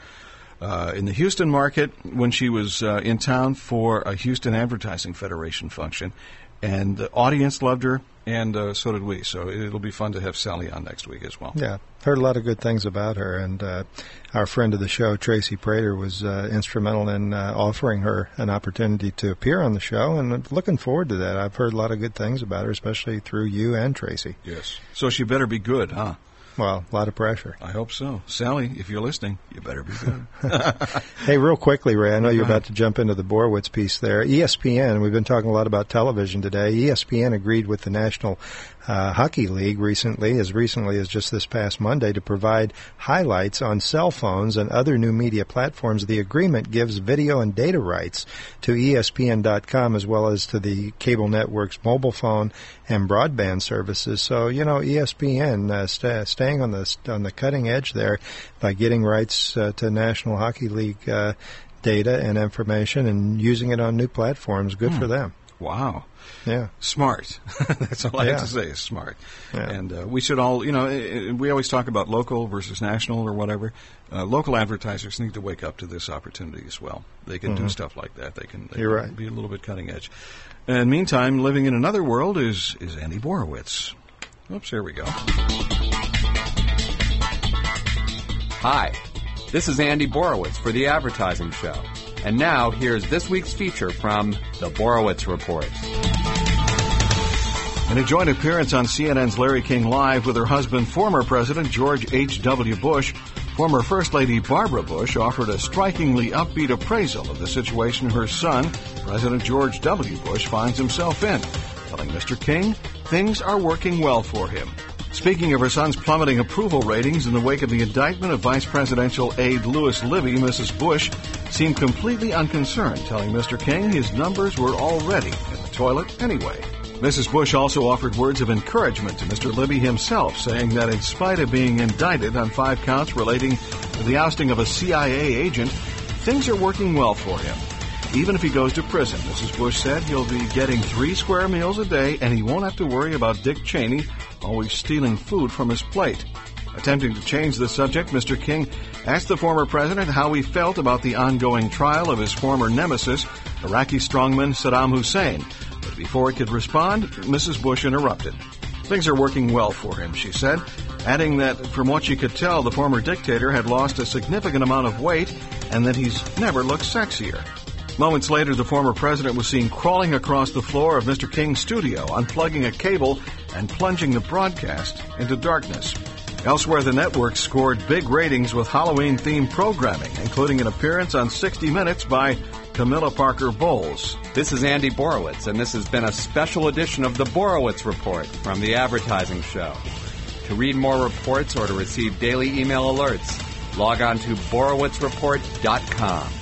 Uh, in the Houston market, when she was uh, in town for a Houston Advertising Federation function, and the audience loved her, and uh, so did we. So it'll be fun to have Sally on next week as well. Yeah, heard a lot of good things about her, and uh, our friend of the show, Tracy Prater, was uh, instrumental in uh, offering her an opportunity to appear on the show, and I'm looking forward to that. I've heard a lot of good things about her, especially through you and Tracy. Yes. So she better be good, huh? Well, a lot of pressure. I hope so. Sally, if you're listening, you better be good. hey, real quickly, Ray, I know you're about to jump into the Borowitz piece there. ESPN, we've been talking a lot about television today. ESPN agreed with the National uh, Hockey League recently, as recently as just this past Monday, to provide highlights on cell phones and other new media platforms. The agreement gives video and data rights to ESPN.com as well as to the cable network's mobile phone and broadband services. So, you know, ESPN uh, st- staying on the on the cutting edge there by getting rights uh, to National Hockey League uh, data and information and using it on new platforms. Good Hmm. for them. Wow. Yeah. Smart. That's all I Yeah. have to say is smart. Yeah. And uh, we should all, you know, eh, eh, we always talk about local versus national or whatever. Uh, local advertisers need to wake up to this opportunity as well. They can do Mhm. stuff like that. They can, they You're can right. be a little bit cutting edge. And meantime, living in another world is, is Andy Borowitz. Oops, here we go. Hi, this is Andy Borowitz for The Advertising Show. And now here's this week's feature from The Borowitz Report. In a joint appearance on CNN's Larry King Live with her husband, former President George H.W. Bush, former First Lady Barbara Bush offered a strikingly upbeat appraisal of the situation her son, President George W. Bush, finds himself in, telling Mr. King things are working well for him. Speaking of her son's plummeting approval ratings in the wake of the indictment of Vice Presidential aide Lewis Libby, Mrs. Bush seemed completely unconcerned, telling Mr. King his numbers were already in the toilet anyway. Mrs. Bush also offered words of encouragement to Mr. Libby himself, saying that in spite of being indicted on five counts relating to the ousting of a CIA agent, things are working well for him. Even if he goes to prison, Mrs. Bush said he'll be getting three square meals a day and he won't have to worry about Dick Cheney always stealing food from his plate. Attempting to change the subject, Mr. King asked the former president how he felt about the ongoing trial of his former nemesis, Iraqi strongman Saddam Hussein. But before he could respond, Mrs. Bush interrupted. Things are working well for him, she said, adding that from what she could tell, the former dictator had lost a significant amount of weight and that he's never looked sexier. Moments later, the former president was seen crawling across the floor of Mr. King's studio, unplugging a cable and plunging the broadcast into darkness. Elsewhere, the network scored big ratings with Halloween themed programming, including an appearance on 60 Minutes by Camilla Parker Bowles. This is Andy Borowitz, and this has been a special edition of The Borowitz Report from The Advertising Show. To read more reports or to receive daily email alerts, log on to borowitzreport.com.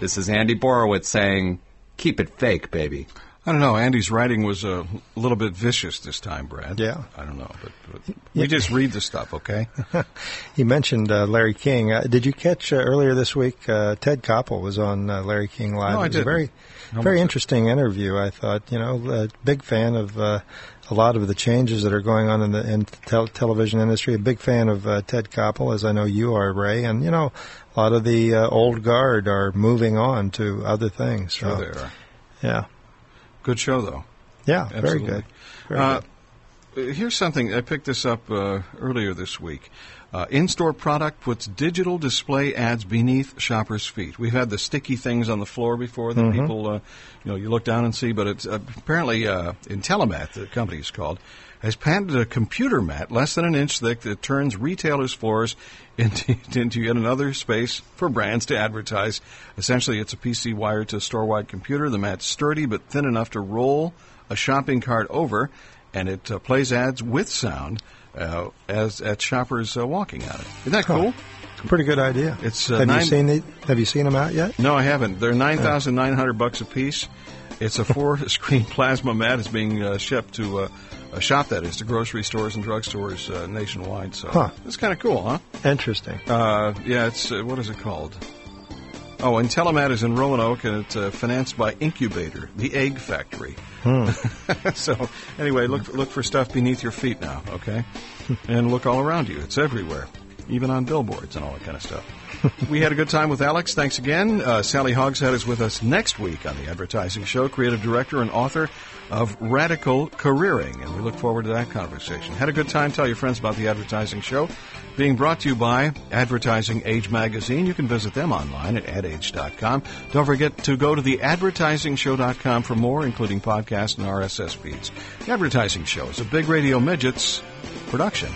This is Andy Borowitz saying, keep it fake, baby. I don't know. Andy's writing was a little bit vicious this time, Brad. Yeah. I don't know, but, but we just read the stuff, okay? he mentioned uh, Larry King. Uh, did you catch uh, earlier this week? Uh, Ted Koppel was on uh, Larry King Live. No, I it was a didn't. very, very interesting interview. I thought. You know, a big fan of uh, a lot of the changes that are going on in the in tel- television industry. A big fan of uh, Ted Koppel, as I know you are, Ray. And you know, a lot of the uh, old guard are moving on to other things. Sure they are. Yeah. Good show, though. Yeah, very good. Very Uh, Here's something I picked this up uh, earlier this week. Uh, in-store product puts digital display ads beneath shoppers' feet. We've had the sticky things on the floor before that Mhm. people, uh, you know, you look down and see. But it's uh, apparently uh, Intellimat, the company is called, has patented a computer mat less than an inch thick that turns retailers' floors into, into yet another space for brands to advertise. Essentially, it's a PC wired to a store-wide computer. The mat's sturdy but thin enough to roll a shopping cart over, and it uh, plays ads with sound uh, as at shoppers uh, walking on it. Isn't that cool? A pretty good idea. It's uh, have nine- you seen the, Have you seen them out yet? No, I haven't. They're nine thousand nine hundred bucks a piece. It's a four-screen plasma mat. It's being uh, shipped to uh, a shop that is to grocery stores and drugstores uh, nationwide. So Huh. it's kind of cool, huh? Interesting. Uh, yeah, it's uh, what is it called? Oh, Intellimat is in Roanoke, and it's uh, financed by Incubator, the egg factory. Hmm. so anyway, look look for stuff beneath your feet now, okay? and look all around you. It's everywhere, even on billboards and all that kind of stuff. we had a good time with Alex. Thanks again. Uh, Sally Hogshead is with us next week on the Advertising Show, creative director and author of Radical Careering, and we look forward to that conversation. Had a good time. Tell your friends about the Advertising Show. Being brought to you by Advertising Age Magazine. You can visit them online at adage.com. Don't forget to go to the advertisingshow.com for more, including podcasts and RSS feeds. The Advertising Show is a Big Radio Midgets production.